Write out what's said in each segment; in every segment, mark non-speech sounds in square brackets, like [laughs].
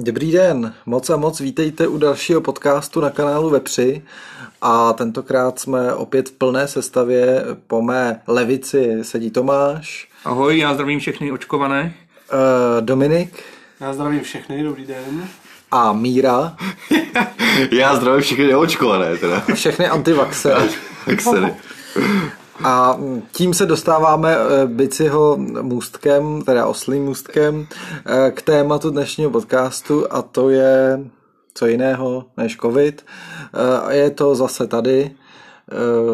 Dobrý den, moc a moc vítejte u dalšího podcastu na kanálu Vepři a tentokrát jsme opět v plné sestavě. Po mé levici sedí Tomáš. Ahoj, já zdravím všechny očkované. Uh, Dominik. Já zdravím všechny, dobrý den. A Míra. [laughs] já zdravím všechny neočkované teda. A všechny antivaxery. [laughs] A tím se dostáváme eh, Biciho můstkem, teda oslým můstkem, eh, k tématu dnešního podcastu a to je co jiného než covid. Eh, je to zase tady.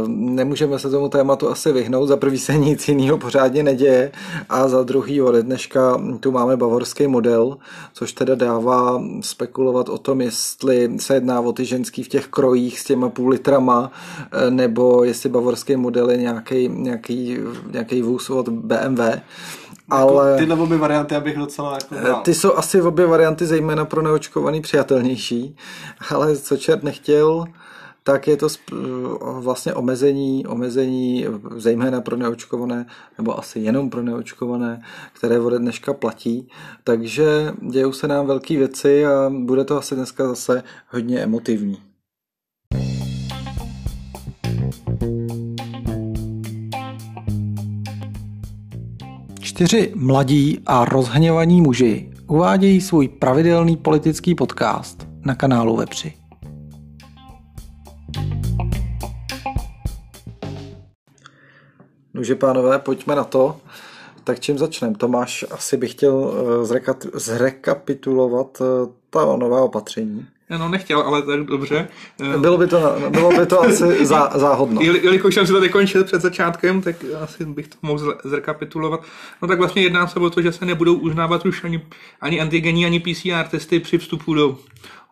Nemůžeme se tomu tématu asi vyhnout. Za prvý se [laughs] nic jiného pořádně neděje a za druhý ode dneška tu máme bavorský model, což teda dává spekulovat o tom, jestli se jedná o ty ženský v těch krojích s těma půl litrama, nebo jestli bavorský model je nějaký, nějaký, nějaký vůz od BMW. Jako ale tyhle obě varianty abych docela jako bral. Ty jsou asi obě varianty zejména pro neočkovaný přijatelnější, ale co čert nechtěl, tak je to vlastně omezení, omezení zejména pro neočkované, nebo asi jenom pro neočkované, které ode dneška platí. Takže dějou se nám velké věci a bude to asi dneska zase hodně emotivní. Čtyři mladí a rozhněvaní muži uvádějí svůj pravidelný politický podcast na kanálu Vepři. Nože pánové, pojďme na to. Tak čím začneme? Tomáš asi bych chtěl eh, zrekapitulovat eh, ta nová opatření. No, nechtěl, ale tak dobře. Eh, bylo by to, bylo by to asi [laughs] zá, záhodno. Jelikož jsem si to vykončil před začátkem, tak asi bych to mohl zrekapitulovat. No tak vlastně jedná se o to, že se nebudou uznávat už ani, ani antigenní, ani PCR testy při vstupu do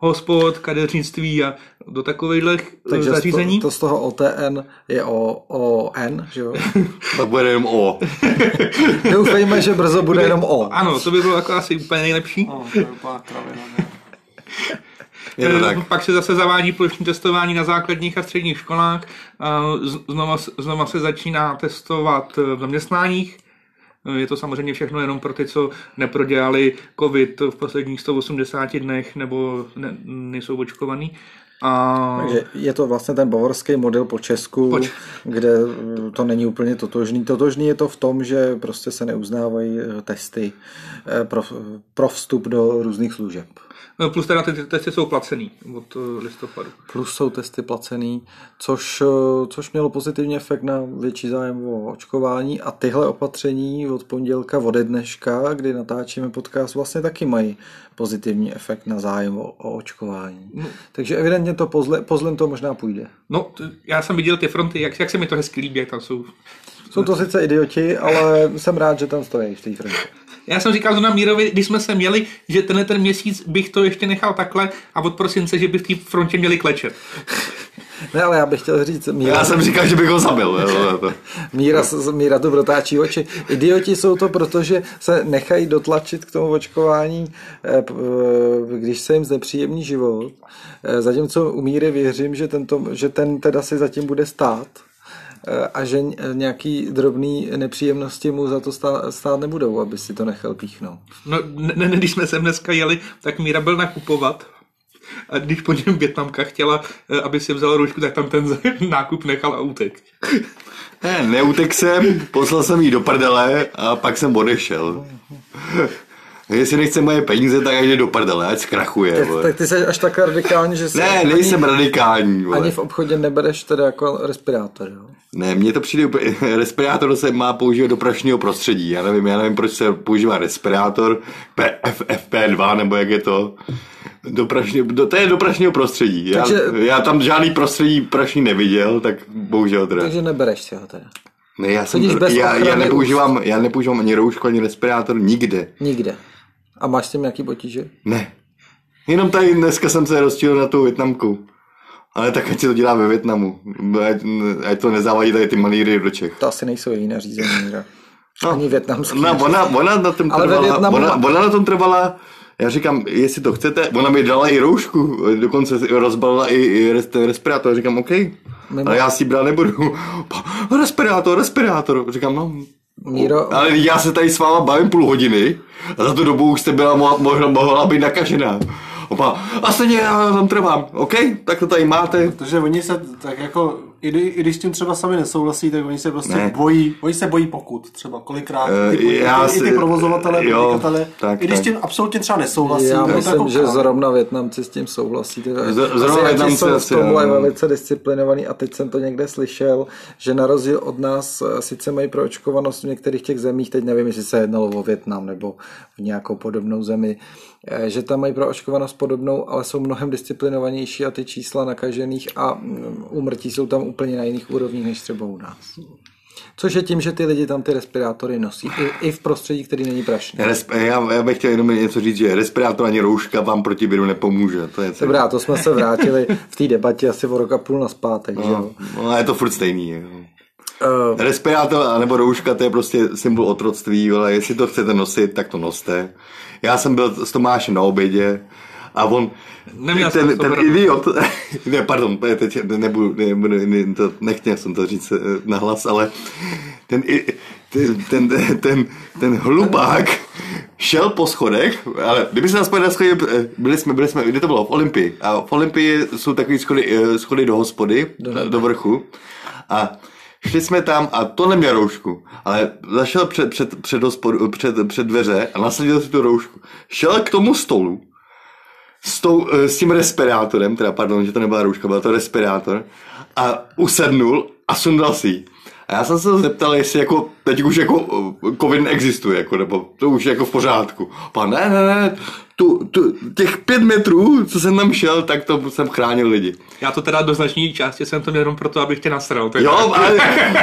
hospod, kadeřnictví a do takovýchhle Takže zařízení. To, to z toho OTN je o, o N, že jo? [laughs] tak bude jenom O. [laughs] Doufejme, že brzo bude jenom O. Ano, to by bylo jako asi úplně nejlepší. No, to je úplná kravina, je to tak. Pak se zase zavádí plošní testování na základních a středních školách. Znova, znova se začíná testovat v zaměstnáních. Je to samozřejmě všechno jenom pro ty, co neprodělali COVID v posledních 180 dnech nebo ne, nejsou očkovaný. A... Takže je to vlastně ten bavorský model po Česku, Poč. kde to není úplně totožný. Totožný je to v tom, že prostě se neuznávají testy eh, pro, pro vstup do různých služeb. No, plus teda ty testy jsou placený od eh, listopadu. Plus jsou testy placený, což, eh, což mělo pozitivní efekt na větší zájem o očkování a tyhle opatření od pondělka, ode dneška, kdy natáčíme podcast, vlastně taky mají pozitivní efekt na zájem o, o očkování. No. Takže evidentně to pozle, pozlem to možná půjde. No, já jsem viděl ty fronty, jak, jak se mi to hezky líbí, jak tam jsou. Jsou to sice idioti, ale jsem rád, že tam stojí v té frontě. Já jsem říkal na Mírovi, když jsme se měli, že tenhle ten měsíc bych to ještě nechal takhle a od prosince, že by v té frontě měli klečet. Ne, ale já bych chtěl říct... Míra... Já jsem říkal, že bych ho zabil. Míra, Míra to protáčí oči. Idioti jsou to, protože se nechají dotlačit k tomu očkování, eh, eh, když se jim znepříjemní život. Eh, zatímco u Míry věřím, že, tento, že ten teda si zatím bude stát a že nějaký drobný nepříjemnosti mu za to stát, stát nebudou, aby si to nechal píchnout. No, ne, ne, když jsme sem dneska jeli, tak Míra byl nakupovat a když po něm Větnamka chtěla, eh, aby si vzala ručku, tak tam ten [laughs] nákup nechal a utek. Ne, neutek jsem, poslal jsem jí do prdele a pak jsem odešel. Jestli nechce moje peníze, tak jde do prdele, ať zkrachuje. Tak, tak ty jsi až tak radikální, že Ne, nejsem ani, radikální. Vole. Ani v obchodě nebereš teda jako respirátor, jo? Ne, mně to přijde úplně, [laughs] respirátor se má používat do prašního prostředí. Já nevím, já nevím, proč se používá respirátor, FP2 nebo jak je to. Do prašního, do, to je do prašního prostředí. Já, takže, já tam žádný prostředí prašní neviděl, tak bohužel teda. Takže nebereš si ho teda. Ne, já, jsem, já, já, nepoužívám, já nepoužívám ani roušku, ani respirátor nikde. Nikde. A máš s tím nějaký potíže? Ne. Jenom tady dneska jsem se rozčil na tu Větnamku. Ale tak ať se to dělá ve Větnamu. Ať, ať to nezávadí tady ty malíry do Čech. To asi nejsou její nařízení. No, Ani větnamský. No, ona, ona, na tom trvala, Větnamu... ona, ona na tom trvala já říkám, jestli to chcete, ona mi dala i roušku, dokonce rozbalila i, i respirátor. Já říkám, OK, Mimo. ale já si brát nebudu. [laughs] Respirátor, respirátor. Říkám, no, Míro, Ale já se tady s váma bavím půl hodiny a za tu dobu už jste byla mo- možná mohla být nakažená. Opa, a stejně já tam trvám, OK, tak to tady máte. Protože oni se tak jako, i, kdy- i když s tím třeba sami nesouhlasí, tak oni se prostě Ne. bojí, oni se bojí pokud třeba kolikrát, Eh, ty, já i, si- i ty provozovatele, jo, podnikatele, tak, i když s tak. tím absolutně třeba nesouhlasí, já tak to myslím, jako že zrovna Větnamci s tím souhlasí. Ty- Z- zrovna Asiati Vietnamci jsou v asi, tomhle ano. velice disciplinovaný a teď jsem to někde slyšel, že na rozdíl od nás eh, sice mají proočkovanost v některých těch zemích, teď nevím, jestli se jednalo o Větnam nebo v nějakou podobnou zemi, že tam mají proočkovanost podobnou, ale jsou mnohem disciplinovanější a ty čísla nakažených a mm, úmrtí jsou tam úplně na jiných úrovních než třeba u nás. Což je tím, že ty lidi tam ty respirátory nosí, i, i v prostředí, který není prašný. Resp- já, já bych chtěl jenom něco říct, že respirátor ani rouška vám proti viru nepomůže. To je celé. Dobrá, to jsme se vrátili v té debatě asi o rok a půl naspátek, že jo? No, no, a je to furt stejný. Jo. Uh, Respirátor nebo rouška, to je prostě symbol otroctví, ale jestli to chcete nosit, tak to noste. Já jsem byl s Tomášem na obědě a on, Neměl jsem ten, to ten idiot, [laughs] ne, pardon, teď nebudu, nebudu ne, to, nechtěl jsem to říct eh, nahlas, ale ten, ten, ten, ten, ten, hlubák šel po schodech, ale kdyby se nás na schody, eh, byli jsme, byli jsme, kde to bylo? V Olympii. A v Olympii jsou takový schody, eh, schody do hospody, do, do vrchu. A šli jsme tam a to neměl roušku, ale zašel před, před, před, hospodu, před, před dveře a nasadil si tu roušku. Šel k tomu stolu, s, tou, eh, s tím respirátorem, teda pardon, že to nebyla rouška, byl to respirátor, a usednul a sundal si ji. A já jsem se zeptal, jestli jako teď už jako eh, covid neexistuje, jako, nebo to už je jako v pořádku. Pan, ne, ne, ne, tu, tu, těch pět metrů, co jsem tam šel, tak to jsem chránil lidi. Já to teda do značné části jsem to měl jenom proto, abych tě nasral. Tak Jo, ale,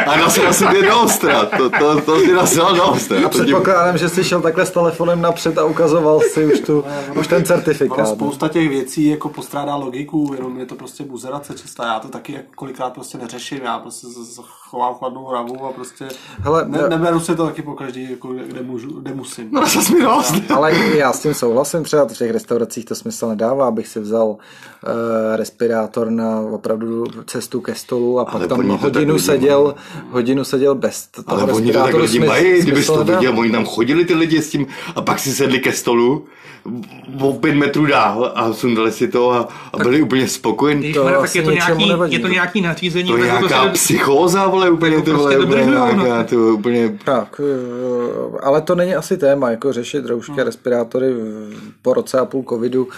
a nasral si mě do ostra, to, to, to si nasral do ostra. a předpokládám, že jsi šel takhle s telefonem napřed a ukazoval si už, tu, už ten Ono certifikát. spousta těch věcí jako postrádá logiku, jenom je to prostě buzerace čistá. Já to taky jako kolikrát prostě neřeším, já prostě z- z- chovám chladnou hlavu a prostě Hele, ne, ne- neberu si to taky po každý, jako kde, můžu, kde musím. No, mi do ostra. Ale já s tím souhlasím, třeba v těch restauracích to smysl nedává, abych si vzal uh, respirátor na opravdu cestu ke stolu a pak Ale tam to tak hodinu seděl, hodinu seděl bez toho Ale oni to tak lidi smysl- mají, kdybys smysl to viděl, oni tam chodili ty lidi s tím a pak si sedli ke stolu o pět metrů dál a sundali si to a, a byli úplně spokojení. To tak je to, nějaký, nevadí. je to nějaký nařízení. To je tak nějaká se- psychóza, vole, úplně to ty vole, prostě úplně no. nějaká, vole, úplně... Tak, eh, ale to není asi téma, jako řešit roušky a respirátory v- po roce a půl covidu.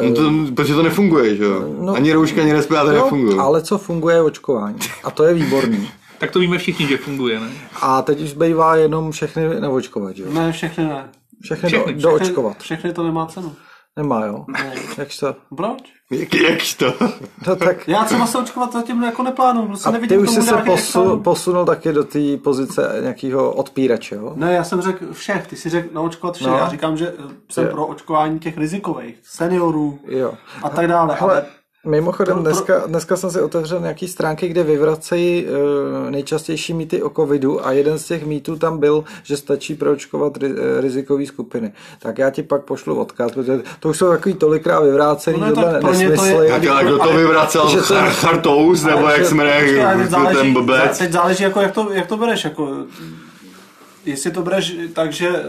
eh, No to, protože to nefunguje, že jo? No. Ani rouška, ani respirátor nefungují. No, ale co funguje je očkování. A to je výborný. [laughs] Tak to víme všichni, že funguje, ne? A teď už zbývá jenom všechny neočkovat, jo? Ne, všechny ne. Všechny, Všechny, do, všechny. doočkovat. Všechny to nemá cenu. Nemá, jo? Jak to? Proč? Jak, jak to? No tak Já třeba se očkovat zatím jako neplánuju, prostě a nevidím ty už jsi se posu, posunul taky do té pozice nějakého odpírače, jo? Ne, já jsem řekl všech, ty si řekl naočkovat všech. No. Já říkám, že jsem Je. pro očkování těch rizikových, seniorů Jo. a tak dále. Ale Ale mimochodem, dneska, dneska jsem si otevřel nějaký stránky, kde vyvracejí uh, nejčastější mýty o covidu a jeden z těch mýtů tam byl, že stačí proočkovat eh, rizikové skupiny. Tak já ti pak pošlu odkaz, protože to už jsou takový tolikrát vyvrácený No tohle ně to je- nesmysly. Tak ale kdo to vyvracel? že to- Char- Chartous, nebo jak záleží, ten blbec? Teď záleží, jako, jak, to, jak to bereš. Jako, jestli to bereš tak, že eh,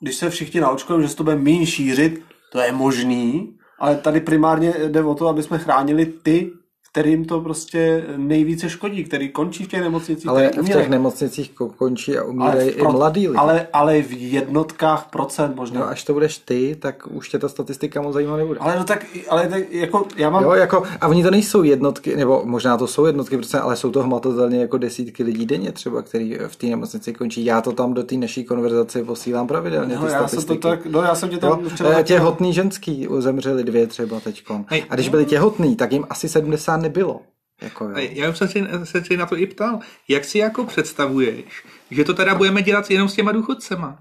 když se všichni naočkujeme, že se to bude méně šířit, to je možný, ale tady primárně jde o to, aby jsme chránili ty, kterým to prostě nejvíce škodí, který končí v těch nemocnicích. Ale v těch nemocnicích ko- končí a umírají i pro- mladí lidi. Ale, ale v jednotkách procent možná. No, až to budeš ty, tak už tě ta statistika moc zajímavá nebude. Ale no tak, ale tak jako já mám... Jo, jako, a oni to nejsou jednotky, nebo možná to jsou jednotky, procent, ale jsou to hmatatelně jako desítky lidí denně třeba, který v té nemocnici končí. Já to tam do té naší konverzace posílám pravidelně, no, ty já jsem statistiky. to tak, no já jsem tě tam Jo, včera eh, těhotný ženský zemřeli dvě třeba teďkon. A když byli těhotný, tak jim asi 70 nebylo. Jako, jo. A Já jsem se, se tě na to i ptal, jak si jako představuješ, že to teda budeme dělat jenom s těma důchodcema?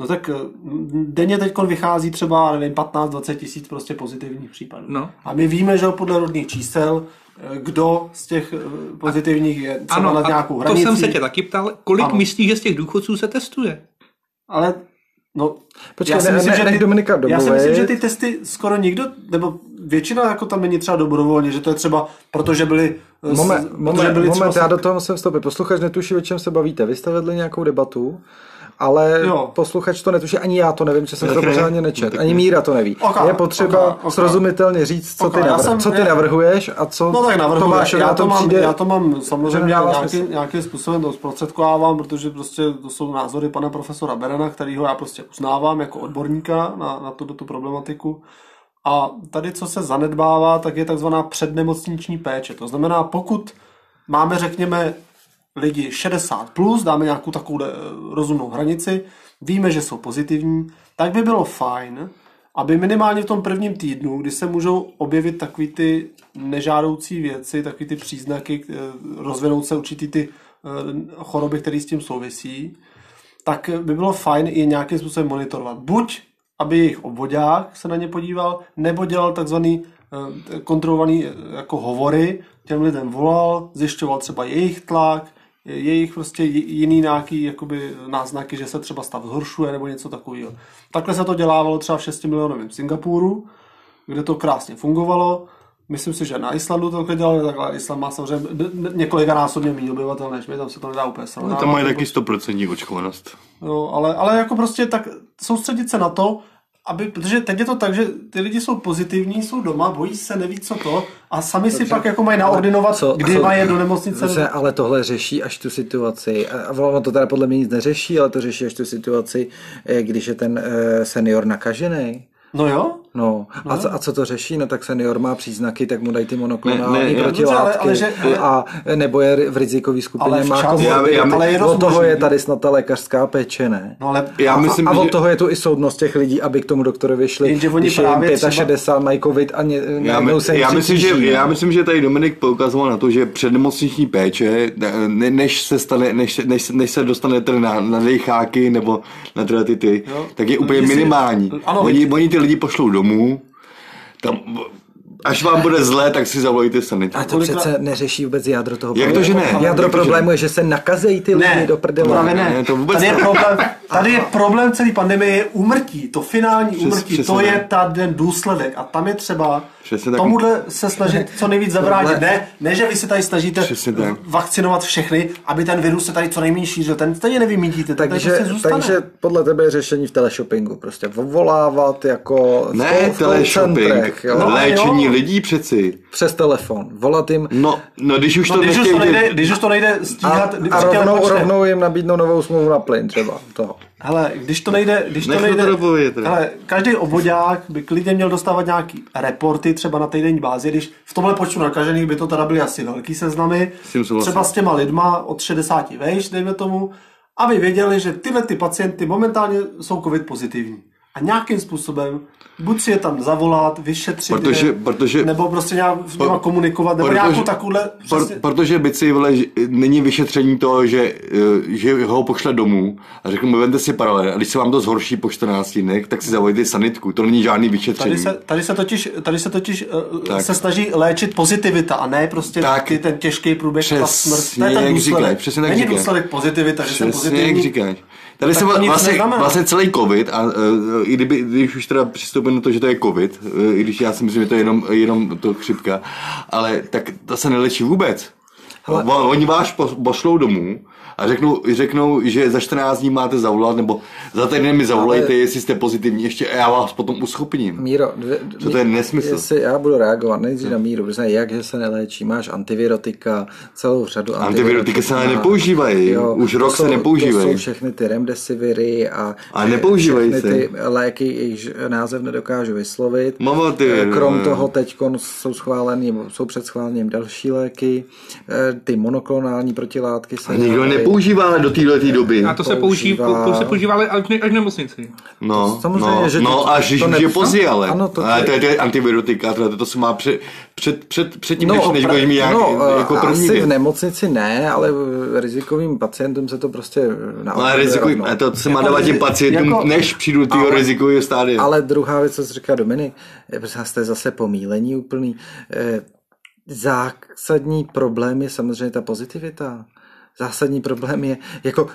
No tak eh, denně teď vychází třeba, nevím, 15-20 tisíc prostě pozitivních případů. No. A my víme, že podle rodných čísel, eh, kdo z těch eh, pozitivních je třeba Ano, nad nějakou to hranicí. jsem se tě taky ptal, kolik Ano. myslíš, že z těch důchodců se testuje? Ale, no, Počkej, já si ne- myslím, ne- že ty, Dominika já si myslím, že ty testy skoro nikdo, nebo většina jako tam není třeba dobrovolně, že to je třeba, protože byli... eh, moment, protože moment, byli moment já do toho musím vstoupit. Posluchač netuší, o čem se bavíte. Vy jste vedli nějakou debatu, ale jo. posluchač to netuší, ani já to nevím, že jsem to pořádně nečet, ani Míra to neví. Okay, je potřeba okay, okay. srozumitelně říct, co, okay, ty, navr- jsem, co ty navrhuješ a co no tak navrhuji, Tomáš, já, to mám, přijde, já to mám samozřejmě nějaký, nějakým způsobem to zprostředkovávám, protože prostě to jsou názory pana profesora Berena, kterýho já prostě uznávám jako odborníka na, na tu, tu problematiku. A tady, co se zanedbává, tak je takzvaná přednemocniční péče. To znamená, pokud máme, řekněme, lidi 60 plus, dáme nějakou takovou eh, rozumnou hranici, víme, že jsou pozitivní, tak by bylo fajn, aby minimálně v tom prvním týdnu, kdy se můžou objevit takový ty nežádoucí věci, takový ty příznaky, eh, rozvinout se určitý ty eh, choroby, které s tím souvisí, tak by bylo fajn je nějakým způsobem monitorovat. Buď, aby jejich obvodák se na ně podíval, nebo dělal takzvaný kontrolovaný jako hovory, těm lidem volal, zjišťoval třeba jejich tlak, jejich prostě jiný nějaký jakoby náznaky, že se třeba stav zhoršuje nebo něco takového. Takhle se to dělávalo třeba v 6 milionovém Singapuru, kde to krásně fungovalo. Myslím si, že na Islandu to takhle dělali, takhle Island má samozřejmě několika násobně méně obyvatel než my, tam se to nedá úplně srovnávat. No, tam mají taky 100% očkovanost. Jo, ale, ale jako prostě tak soustředit se na to, aby, protože teď je to tak, že ty lidi jsou pozitivní, jsou doma, bojí se, neví co to a sami Dobře, si pak jako mají naordinovat, co, kdy co, mají do nemocnice. Dobře, ale tohle řeší až tu situaci, a ono to teda podle mě nic neřeší, ale to řeší až tu situaci, eh, když je ten eh, senior nakažený. No jo. No, no. A, co, a co to řeší? No tak senior má příznaky, tak mu dají ty monoklonální ne, protilátky. Ale, ale, že, ale, a nebo je v rizikové skupině, ale má komu, já, já, ale od toho je tady snad ta lékařská péče, ne? No, ale, já a, myslím, a, a od toho je tu i soudnost těch lidí, aby k tomu doktorovi šli, Jenže oni když je jim 65, třeba... mají covid a ně, já, my, se já, myslím, že, já myslím, že tady Dominik poukazoval na to, že přednemocniční péče, ne, než se stane, než, než, než se dostanete na, na dejcháky nebo na tyhle ty, ty tak je úplně minimální. Oni, oni ty lidi pošlou do domů, tam, až vám bude zlé, tak si zavolejte sanitku. A to přece neřeší vůbec jádro toho Jak to, že ne? Jádro problému je, že se nakazejí ty lidi ne, do prdele. Ne, ne, to vůbec tady je, problém, [laughs] tady je problém celý pandemie je umrtí, to finální umrtí, to je ten důsledek a tam je třeba Přesně tomuhle se snažit co nejvíc zabránit. Ne, ne, že vy se tady snažíte vakcinovat všechny, aby ten virus se tady co nejméně šířil. Ten stejně nevymítíte. Takže, prostě takže podle tebe je řešení v teleshoppingu. Prostě volávat jako ne, teleshopping, no, léčení. Lidí přeci. Přes telefon. Volat jim. No, no když už no, to když už to, nejde, když už to nejde stíhat. A, a rovnou, rovnou jim nabídnou novou smlouvu na plyn třeba. Toho. Hele, když to nejde, když to nejde, hele, každý obvodák by klidně měl dostávat nějaký reporty třeba na týdenní bázi, když v tomhle počtu nakažených by to teda byly asi velký seznamy, třeba s těma lidma od 60 vejš, dejme tomu, aby věděli, že tyhle ty pacienty momentálně jsou covid pozitivní. A nějakým způsobem buď si je tam zavolat, vyšetřit, protože, je, protože, nebo prostě nějak po, komunikovat, nebo protože, nějakou takovouhle... Prostě... protože bici, vole, není vyšetření toho, že, eh, že ho pošle domů a řeknu mu, vente si paralel, a když se vám to zhorší po 14 dnech, tak si zavolejte sanitku, to není žádný vyšetření. Tady se, tady se totiž, tady se, totiž uh, se snaží léčit pozitivita a ne prostě tak, ty, ten těžký průběh a smrt. To je ten důsledek. Říkaj, přesně tak není říkaj. důsledek pozitivita, že jsem pozitivní. Jak říkáš. Tady se vlastně, vlastně celý covid, a uh, i kdyby, když už teda přistoupím na to, že to je covid, uh, i když já si myslím, že to je jenom, jenom to chřipka, ale tak to se nelečí vůbec. Hele. Oni vás pošlou domů a řeknou, řeknou, že za 14 dní máte zavolat, nebo za týden mi zavolejte, Ale... jestli jste pozitivní, ještě a já vás potom uschopním. Míro, dvě, Co to je nesmysl? Jestli já budu reagovat nejdřív na Míru, protože jak, že se neléčí, máš antivirotika, celou řadu antivirotika. se ale nepoužívají, jo, už rok jsou, se nepoužívají. To jsou všechny ty remdesiviry a, a nepoužívají se. ty léky, jejichž název nedokážu vyslovit. Mama, ty, Krom no. toho teď jsou schválený, jsou před schválením další léky, eh, ty monoklonální protilátky se a nikdo nepoužívá do téhle doby. A to se používá, to se používá až, až v nemocnici. No, Samozřejmě, no, že no až když je pozdě, ale. Ano, to, ale to, je, to je antivirotika, to, to se má před, před, před, před tím, no, než, než budeš mít jak, no, jako první asi v nemocnici ne, ale rizikovým pacientům se to prostě na no, ale rizikovým, to, to se má dávat těm pacientům, jako, než přijdu ty rizikového stádia. Ale druhá věc, co říká Dominik, je, prostě jste zase pomílení úplný. Eh, zásadní problém je samozřejmě ta pozitivita. Zásadní problém je, jako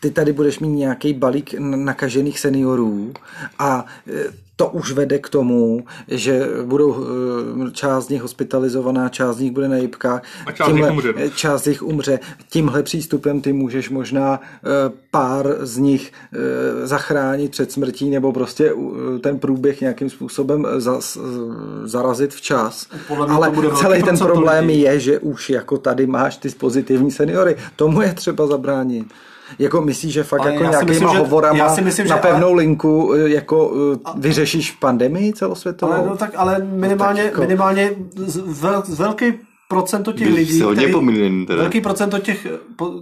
ty tady budeš mít nějaký balík nakažených seniorů a to už vede k tomu, že budou eh, část z nich hospitalizovaná, část z nich bude na jibkách, a část, Tímhle, jich umře. Eh, část z nich umře. Tímhle přístupem ty můžeš možná eh, pár z nich zachránit před smrtí nebo prostě ten průběh nějakým způsobem zarazit včas. Ale celý ten problém je, že už jako tady máš ty pozitivní seniory. Tomu je třeba zabránit. Jako myslíš, že fakt ale jako nějakýma myslím, hovorama já si myslím, na že pevnou ale... linku eh, jako uh, vyřešíš pandemii celosvětovou? Ale, no, tak, ale minimálně, no, tak jako... minimálně z, vel, z velký procento těch lidí, který, velký procento těch,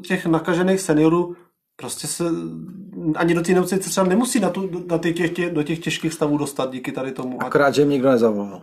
těch nakažených seniorů prostě se ani do té nemocnice třeba nemusí na tu, na ty těch, tě, do těch těžkých stavů dostat díky tady tomu. Akorát, že jim nikdo nezavolal.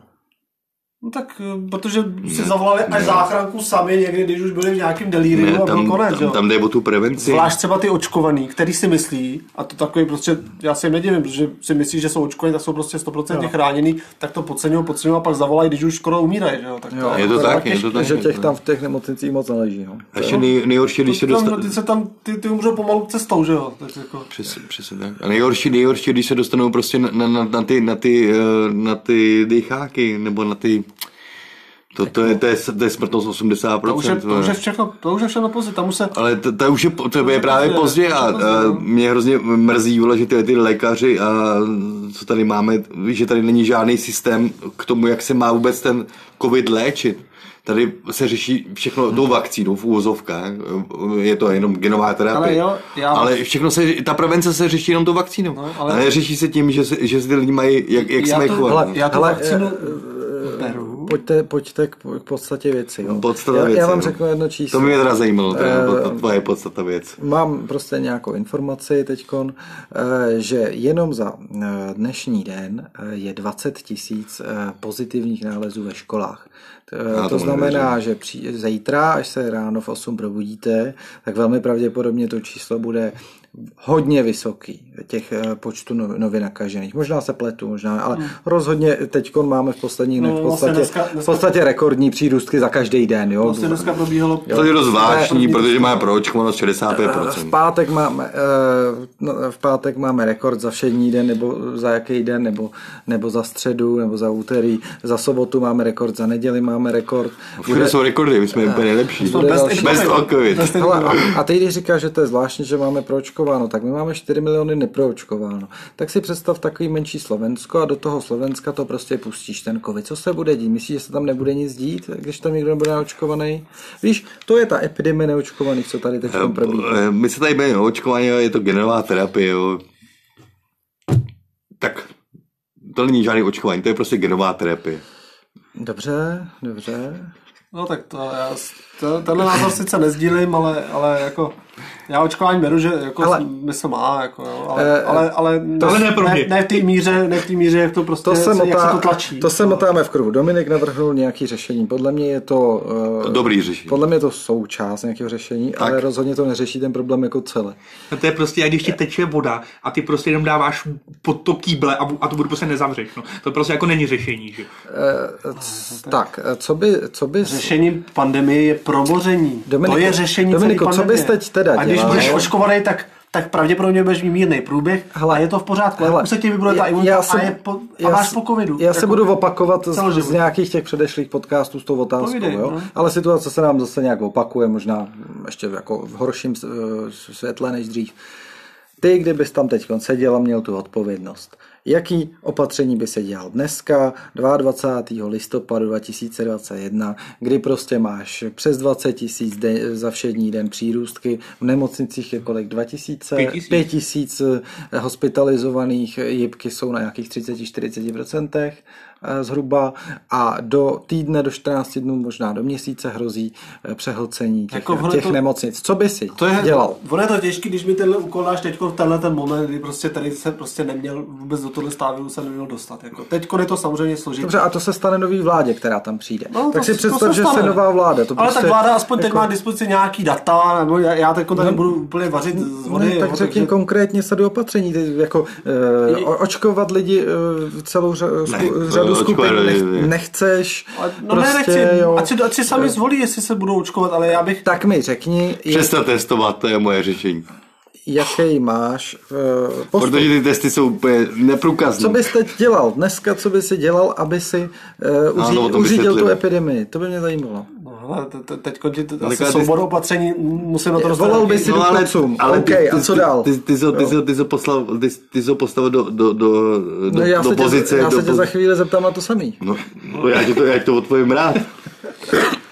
No tak, eh, protože si ne, zavolali až ne. záchranku sami někdy, když už byli v nějakém delíriu ne, a byl konec, tam, jo. tam jde o tu prevenci. Zvlášť třeba ty očkovaný, který si myslí, a to takový prostě, já si jim nedivím, protože si myslí, že jsou očkovaní, tak jsou prostě 100% jo. chráněný, tak to podceňují, podceňují a pak zavolají, když už skoro umírají, že jo. Tak jo, to je, to tak, je to tak. Že těch tam v těch nemocnicích moc neleží, jo. A ještě nej, nejhorší, když se dostanou... Ty se tam, ty, ty umřou pomalu cestou, že jo. Tak jako... Přesně, přesně tak. A nejhorší, nejhorší, když se dostanou prostě na, na, na, na ty, na ty, eh, na ty dýcháky, nebo na ty to, to, je, to, je, to je smrtnost 80%. To už je, to už je všechno, to už je všechno pozdě, tam už se... Ale to, to už je, to, to je právě pozdě a, a mě hrozně mrzí, vole, že ty, ty lékaři a co tady máme, víš, že tady není žádný systém k tomu, jak se má vůbec ten covid léčit. Tady se řeší všechno tou vakcínou v úvozovkách. Je to jenom genová terapie. Ale, jo, já... ale všechno se, ta prevence se řeší jenom tou vakcínou. No, ale... ale řeší se tím, že, se, že ty lidi mají, jak, jak já se mají chovat. Já tu vakcínu beru pojďte, pojďte k, k podstatě věci. Jo. Podstata já, věci, já vám řeknu jedno číslo. To mě teda zajímalo, to je uh, tvoje podstata věc. Mám prostě nějakou informaci teď, uh, že jenom za uh, dnešní den je 20 tisíc pozitivních nálezů ve školách. To, to znamená, nevěřím. že při, zítra, až se ráno v 8 probudíte, tak velmi pravděpodobně to číslo bude hodně vysoký, těch eh, počtu nově nakažených. Možná se pletu, možná, ale hmm. rozhodně teď máme v posledních dnech no, v, podstatě, dneska, dneska, v podstatě rekordní přírůstky za každý den. Jo. Vlastně dneska probíhalo... To je dost zvláštní, protože má proočkovanost 65%. V pátek, máme, eh, no, v pátek máme rekord za všední den, nebo za jaký den, nebo, nebo za středu, nebo za úterý. Za sobotu máme rekord, za neděli máme rekord. Všude jsou rekordy, my jsme úplně nejlepší. Bez, bez COVID. A, a ty, když říkáš, že to je zvláštní, že máme proočkovanost, proočkováno, tak my máme 4 miliony neproočkováno. Tak si představ takový menší Slovensko a do toho Slovenska to prostě pustíš ten covid. Co se bude dít? Myslíš, že se tam nebude nic dít, když tam někdo nebude naočkovaný? Víš, to je ta epidemie neočkovaných, co tady teď eh, probíhá. Eh, my se tady bavíme o je to genová terapie. Jo. Tak to není žádný očkování, to je prostě genová terapie. Dobře, dobře. No tak to já, to, tenhle názor sice nezdílím, ale, ale jako já očkování beru, že jako ale, smysl má, jako, jo, ale, uh, ale, ale to ne, ne, ne, ne, v té míře, ne v té míře, jak to prostě, to se, motá, jak se to tlačí. To se motáme v kruhu. Dominik navrhnul nějaký řešení. Podle mě je to... Uh, Dobrý řešení. Podle mě je to součást nějakého řešení, tak. ale rozhodně to neřeší ten problém jako celé. No to je prostě, jak když ti teče voda a ty prostě jenom dáváš pod to kýble a, a to budu prostě nezavřeš. No. To prostě jako není řešení, že? Uh, tak, co by, co by... Řešení pandemie je promoření. Dominiko, to je řešení Dominiko, co bys teď teda A když budeš očkovaný, tak tak pravděpodobně budeš mít mírný průběh hele, a je to v pořádku. Hele, už se ti vybuduje ta imunita a, je po, a máš po covidu. Já jako se budu opakovat z, z, nějakých těch předešlých podcastů s tou otázkou, Povídej, jo? No. ale situace se nám zase nějak opakuje, možná ještě jako v horším eh, světle než dřív. Ty, kdybys tam teď seděl a měl tu odpovědnost, Jaký opatření by se dělal dneska, 22. listopadu 2021, kdy prostě máš přes 20 tisíc za všední den přírůstky, v nemocnicích je kolik 2000, 5 tisíc hospitalizovaných, jibky jsou na nějakých 30-40%, Eh, zhruba a do týdne, do 14 dnů, možná do měsíce hrozí eh, přehlcení těch, jako těch to, nemocnic. Co by si to je, dělal? Ono je to těžké, když mi tenhle úkol dáš teď v tenhle ten moment, kdy prostě tady se prostě neměl vůbec do tohle stáviu se neměl dostat. Jako. Teď je to samozřejmě složitý. Dobře, a to se stane nový vládě, která tam přijde. No, tak to- si představ, se že se nová vláda. To Ale prostě, tak vláda aspoň teď jako- má k dispozici nějaký data, nebo já, já teď tady nebudu úplně vařit z vody. Ne, tak jo, řekni konkrétně sadu opatření, jako e, očkovat lidi e, celou Ne, řadu očkovat skupin lidi, nech, ne. nechceš. Ale- No prostě, ne, nechci, jo. ať si, ať si sami zvolí, jestli se budou očkovat, ale já bych... Tak mi řekni, jak, Přestat testovat, to je moje řešení. jaký máš postup. Protože ty testy jsou úplně neprůkazné. Co bys teď dělal dneska, co by si dělal, aby si uh, uří, Ano, o tom uřídil tu epidemii? To by mě zajímalo. No, te- teď ti to- asi Takhle ty- soubor opatření, musím na to dostat. Volal by si důchodcům. OK, a co dál? Ty, ty, jsi ho- ty, ty, jsi ho poslal, ty, ty jsi postavil do, do, do, do, No já do pozice. tě, já do, se tě za chvíli zeptám na to samý. No, no já, tě to, já tě to odpovím rád. [laughs]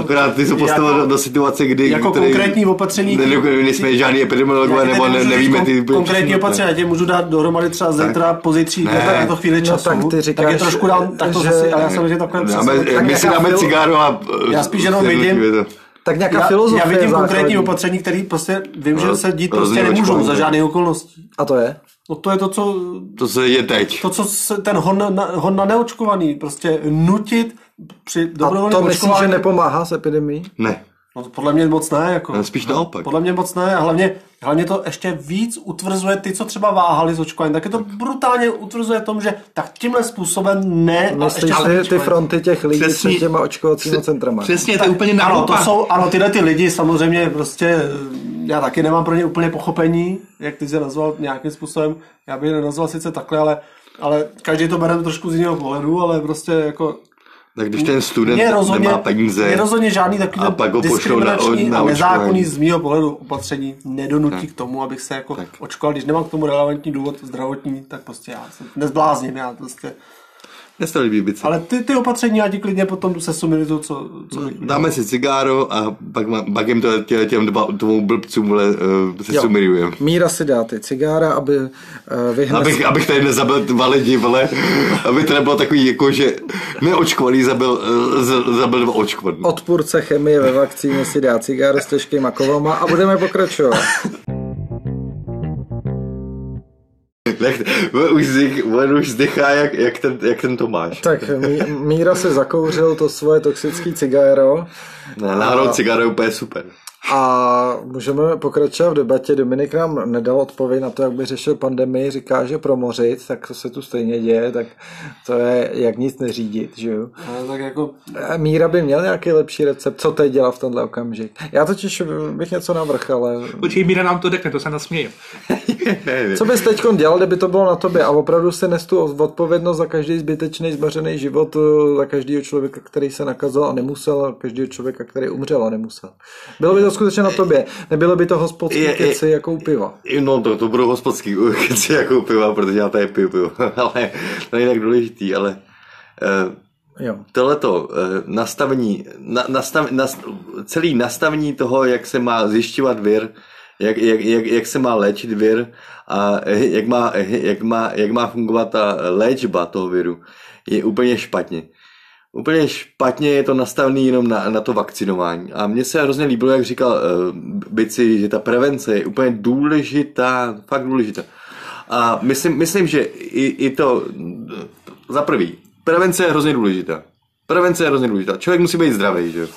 Akorát ty jsi ho postavil Jako- do, situace, kdy... jako který- konkrétní opatření- Ne, ne, nejsme žádný epidemiologové, nebo ne, nevíme ty... kon- konkrétní opatření, já tě můžu dát dohromady třeba zítra, pozítří, na to chvíli No času. tak ty tak říkáš, je trošku dám, tak to že- zase, ale já jsem že takhle Dáme, přesně. tak my si dáme fil- cigáro a... Já spíš jenom vidím- To. Tak nějaká Já, filozofie já vidím základní. konkrétní opatření, který prostě vím, že No, se dít prostě nemůžou za žádné okolností. A to je? No to je to, co, to se je teď. to, co se, ten hon na, hon na neočkovaný, prostě nutit při A dobrovolném to myslíš, že očkování. nepomáhá s epidemií? Ne, No, podle mě moc ne, jako. spíš naopak. Podle mě moc ne, a hlavně, hlavně to ještě víc utvrzuje ty, co třeba váhali s očkováním, tak je to brutálně utvrzuje tom, že tak tímhle způsobem ne. a Myslíš ještě ty, ty fronty těch lidí Přesně. před těma očkovacími centrama? Přesně, to je úplně Ano, to naopak. jsou, ano, tyhle ty lidi samozřejmě prostě, já taky nemám pro ně úplně pochopení, jak ty jsi nazval nějakým způsobem, já bych je nenazval sice takhle, ale, ale každý to bere trošku z jiného pohledu, ale prostě jako Tak když ten student je rozhodně, nemá peníze, je rozhodně žádný takový a pak ho diskriminační na- na a nezákonný z mýho pohledu opatření nedonutí k tomu, abych se jako Tak. očkoval. Když nemám k tomu relevantní důvod zdravotní, tak prostě já se nezblázním, já prostě. Mně se to líbí být. Ale ty, ty opatření já ti klidně potom jdu se sumilitu, co, co bych Dáme si cigáro a pak, má, pak jim to tě, těm dva, tomu blbcům vole, uh, se Jo. sumirujeme. Míra si dá ty cigára, aby uh, vyhne... Abych, abych tady nezabil dva lidi, vole, aby to nebylo takový, jako, že neočkovaný zabil, uh, zabil dva očkovaný. Odpůrce chemie ve vakcíně si dá cigáro s těžkýma kovama a budeme pokračovat. Už, zdych, už zdychá, jak, jak, ten, jak ten Tomáš. Tak Mí- Míra se zakouřil to svoje toxické cigáro Ne, náhodou cigáro je úplně super. A můžeme pokračovat v debatě. Dominik nám nedal odpověď na to, jak by řešil pandemii. Říká, že promořit, tak to se tu stejně děje, tak to je jak nic neřídit, že jo. Ale tak jako, Míra by měl nějaký lepší recept, co teď dělá v tenhle okamžik. Já totiž bych něco navrhl, ale Počkej, Míra nám to řekne, to se nasměju. [laughs] Co bys teď dělal, kdyby to bylo na tobě a opravdu si nes tu odpovědnost za každý zbytečný zmařený život, eh, za každého člověka, který se nakazil a nemusel, a každého člověka, který umřel a nemusel. Bylo by to skutečně na tobě, nebylo by to hospodský Je- je- keci jako u piva. No to, to budou hospodský [laughs] keci jako piva, protože já tady piju pivo. [laughs] ale to není tak důležitý, ale uh, Jo. tohleto eh, nastavení, na, nastav, nas, celý nastavení toho, jak se má zjišťovat vir, jak, jak, jak, jak se má léčit vir a eh, jak má, jak, má, jak má fungovat ta léčba toho viru, je úplně špatně. Úplně špatně je to nastavené jenom na, na to vakcinování. A mně se hrozně líbilo, jak říkal uh, Bici, že ta prevence je úplně důležitá, fakt důležitá. A myslím, myslím že i, i to, za prvý, prevence je hrozně důležitá. Prevence je hrozně důležitá. Člověk musí být zdravý, že?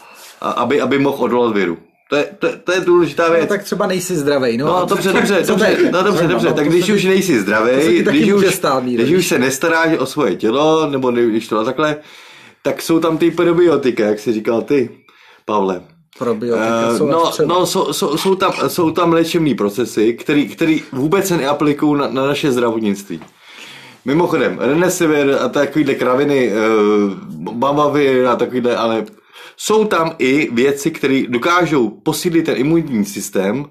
A aby, aby mohl odolat viru. To je, to, to je důležitá věc. No, tak třeba nejsi zdravý, no. No, dobře, dobře, dobře, no dobře, No, dobře, no, tak když už nejsi zdravý, když už, když už se nestaráš o svoje tělo, nebo když to takhle, tak jsou tam ty probiotika, jak jsi říkal ty, Pavle. Probiotika Eh, jsou no, no jsou, jsou, jsou, tam, jsou tam léčebné procesy, který, který vůbec se neaplikují na, na naše zdravotnictví. Mimochodem, Remdesivir a takovýhle kraviny, uh, Bavavir a takovýhle, ale jsou tam i věci, které dokážou posílit ten imunitní systém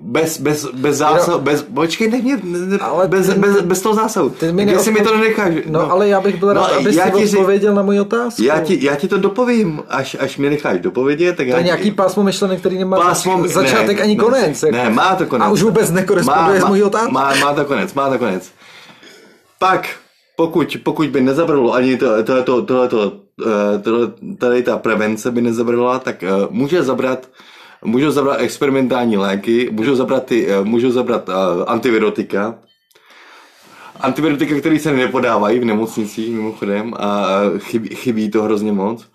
bez, bez, bez zásahu, bez, počkej, nech mě, ne, Ale bez, ty- bez, bez toho zásahu. Ty mi jestli mi to nenecháš. No, ale já bych byl rád, No, aby já si ti odpověděl na moji otázku. Já ti, já ti to dopovím, až, až mě necháš dopovědět, tak To já je ti- nějaký pásmo myšlenek, který nemá Pásmo- začátek ne, ani ne, konec. jako. Ne, má to konec. A už vůbec nekoresponduje s mojí otázkou. Má, má to konec, má to konec. Pak, pokud, pokud by nezabralo ani to, tohle, to, tohle, to, eh, tohle, tady ta prevence by nezabrala, tak eh, může zabrat Můžou zabrat experimentální léky, můžou zabrat, ty, eh, můžou zabrat uh, antivirotika, antibiotika, které se nepodávají v nemocnicích mimochodem a chybí, chybí to hrozně moc.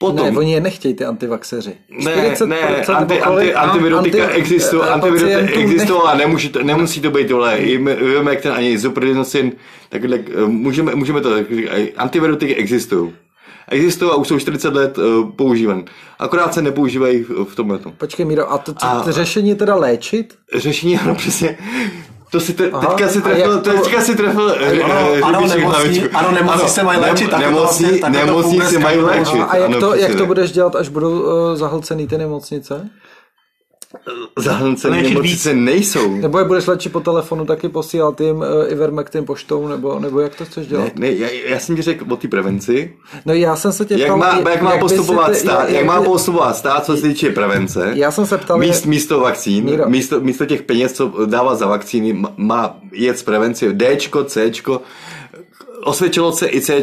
Potom, ne, oni je nechtějí, ty antivaxeři. Ne, ne, anti, anti, antibiotika anti, existují, antibiotika existují a nemusí to, nemusí to být tohle. Víme, jak ten ani izopredinosin, takhle, můžeme, můžeme to, antibiotiky existují. Existují a už jsou 40 let uh, používaný. Akorát se nepoužívají v, tomhle. Počkej, Míro, a to, to, to řešení je teda léčit? Řešení, ano, přesně. To si te, Aha, teďka si trefil, to... teďka si trefil eh, ano, ano, nemocní, ano, nemocní ano, se mají léčit. Nem, nemocní, vlastně, nemocní se mají léčit. A jak, ano, to, jak to budeš dělat, až budou uh, zahlcený ty nemocnice? Zahlcené nemocnice nejsou. Nebo je budeš léčit po telefonu, taky posílat jim uh, Ivermectin poštou, nebo, nebo jak to chceš dělat? Ne, ne já, já jsem ti řekl o té prevenci. No já jsem se tě jak ptal, má, jak, jak má postupovat ty, stát, jak, jak, má postupovat stát, co se týče prevence. Já jsem se ptal, míst, místo vakcín, místo, místo těch peněz, co dává za vakcíny, má jet z prevenci Dčko, Cčko, osvědčilo se i C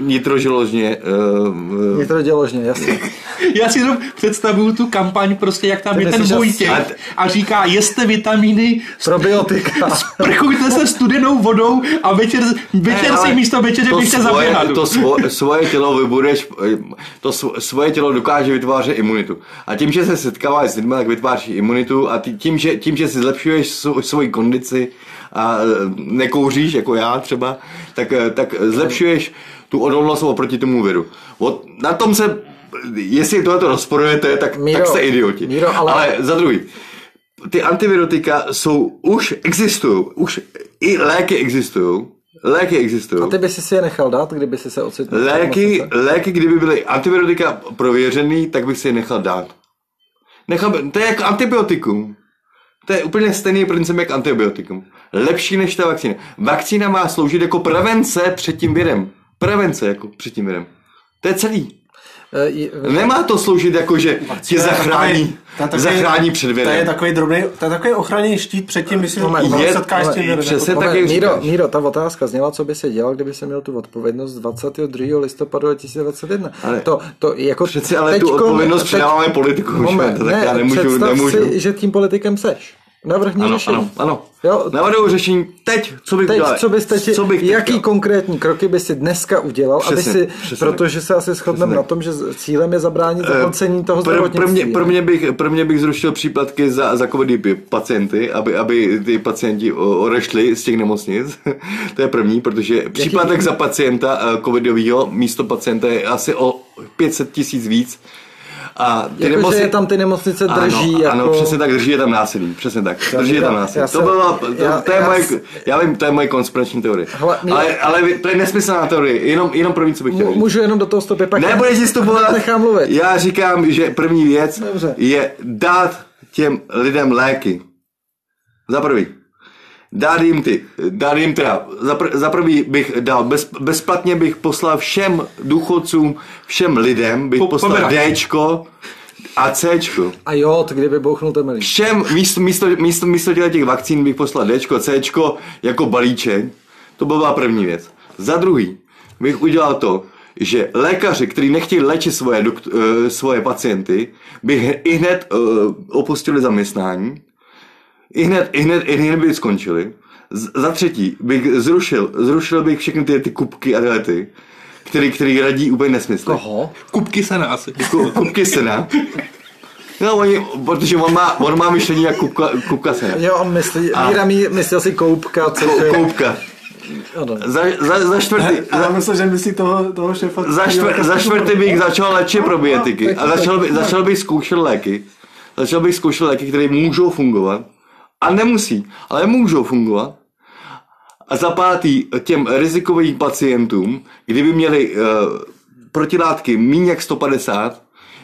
nitroželožně. Uh, nitroželožně, jasně. [laughs] Já si představuju tu kampaň, prostě jak tam Ty je ten Vojtěch a, a říká, jeste vitamíny, probiotika, [laughs] sprchujte se studenou vodou a večer, večer ne, si místo večeře běžte zaběhat. To svo, [laughs] svoje tělo vybudeš, to svoje tělo dokáže vytvářet imunitu. A tím, že se setkáváš s lidmi, tak vytváříš imunitu a tím, že, tím, že si zlepšuješ svoji kondici, a e, nekouříš, jako já třeba, tak, e, tak zlepšuješ tu odolnost oproti tomu viru. Od, na tom se, jestli tohle to rozporujete, tak, Míro, tak jste idioti. Míro, ale... ale za druhý, ty antivirotika jsou, už existují, už i léky existují, Léky existují. A ty by si je nechal dát, kdyby si se ocitl? Léky, léky, kdyby byly antivirotika prověřený, tak bych si je nechal dát. Nechal, to je jako antibiotikum. To je úplně stejný princip jak antibiotikum. Lepší než ta vakcína. Vakcína má sloužit jako prevence před tím virem. Prevence jako před tím virem. To je celý. Uh, Nemá to sloužit jako, že tě zachrání, takový, zachrání před virem. To je takový drobný, to je takový ochranný štít před tím, když si je, setkáš s tím virem. Přesně tak, Míro, Míro, ta otázka zněla, co by se dělal, kdyby se měl tu odpovědnost 22. listopadu 2021. Ale, to, to jako přece ale teďko, tu odpovědnost předáváme politikům, moment, tak ne, já nemůžu, nemůžu. si, že tím politikem seš. Navrhni ano, řešení. Ano, ano. Jo? Navrhuji řešení teď, co bych teď, dělal. Co byste ti, co bych jaký dělal? konkrétní kroky by si dneska udělal, přesně, aby si, přesně protože se asi shodneme na tom, že cílem je zabránit eh, zahlcení toho pro, pro, mě, pro, mě bych, pro mě bych zrušil příplatky za, za covid pacienty, aby, aby ty pacienti odešli z těch nemocnic. [laughs] to je první, protože jaký? příplatek za pacienta eh, covidového místo pacienta je asi o 500 tisíc víc a ty jako, nemocni... že je tam ty nemocnice drží. Ano, jako... ano přesně tak, drží je tam násilí. Přesně tak, drží je tam násilí. To bylo, to, já, to je já, moje, já vím, to je moje konspirační teorie. Hele, mě... ale, ale to je nesmyslná teorie, jenom, jenom první, co bych chtěl. Můžu jenom do toho stopy pak. Nebudeš si vstupovat. [laughs] Nechám mluvit. Já říkám, že první věc Dobře. je dát těm lidem léky. Za prvý dát jim ty, dát jim teda, za, prvý bych dal, bez, bezplatně bych poslal všem důchodcům, všem lidem, bych po, poslal Dčko a Cčko. A jo, to kdyby bouchnul temelí. Všem, místo, místo, místo, místo těch vakcín bych poslal Dčko, Cčko jako balíček, to byla první věc. Za druhý bych udělal to, že lékaři, kteří nechtějí léčit svoje, dokt, uh, svoje pacienty, by i hned uh, opustili zaměstnání i hned, i hned, i hned by skončili. Z, za třetí bych zrušil, zrušil bych všechny ty, ty kubky a tyhle ty, který, který radí úplně nesmysly. Koho? Kubky sena asi. Ku, kubky sena. No, oni, protože on má, on má myšlení jak kubka, kubka sena. Jo, on myslí, a... Míra mí, myslel si koupka, co to je? Koupka. Za, za, za čtvrtý. Za, já myslím, že myslí toho, toho šefa. Za, čtvr, za čtvrtý bych začal léčit probiotiky a začal, by, začal bych zkoušet léky. Začal bych zkoušet léky, které můžou fungovat a nemusí, ale můžou fungovat. A za pátý těm rizikovým pacientům, kdyby měli uh, protilátky méně jak 150,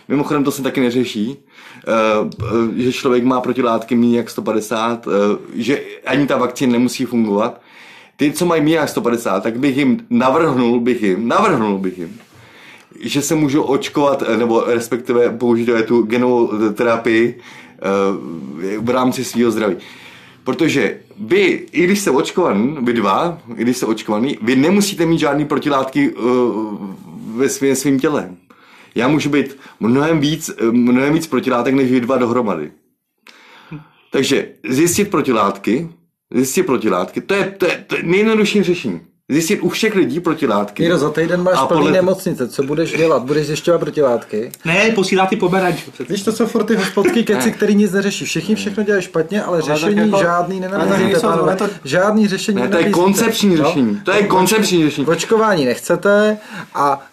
mimochodem to se taky neřeší, uh, že člověk má protilátky méně jak 150, uh, že ani ta vakcína nemusí fungovat. Ty, co mají méně jak 150, tak bych jim navrhnul, bych jim, navrhnul bych jim, že se můžou očkovat, nebo respektive použít tu genovou terapii Eh, v rámci svého zdraví. Protože vy, i když jste očkovaný, vy dva, i když jste očkovaný, vy nemusíte mít žádný protilátky uh, ve svém, svým těle. Já můžu být mnohem víc, mnohem víc protilátek než vy dva dohromady. Takže zjistit protilátky Zjistit protilátky. To je, to je, to je nejjednodušší řešení. Zjistit u všech lidí protilátky. Míro, za týden máš A plný podle- nemocnice, co budeš dělat? Budeš zjišťovat protilátky? Ne, posílá ty poberač. Víš, to jsou furt ty hospodský keci, který nic neřeší. Všichni všechno dělají špatně, ale řešení jako- žádný nenabízíte, pánové. ale to- Žádný řešení Ne, to je koncepční Jo? řešení. To je koncepční řešení. Očkování nechcete a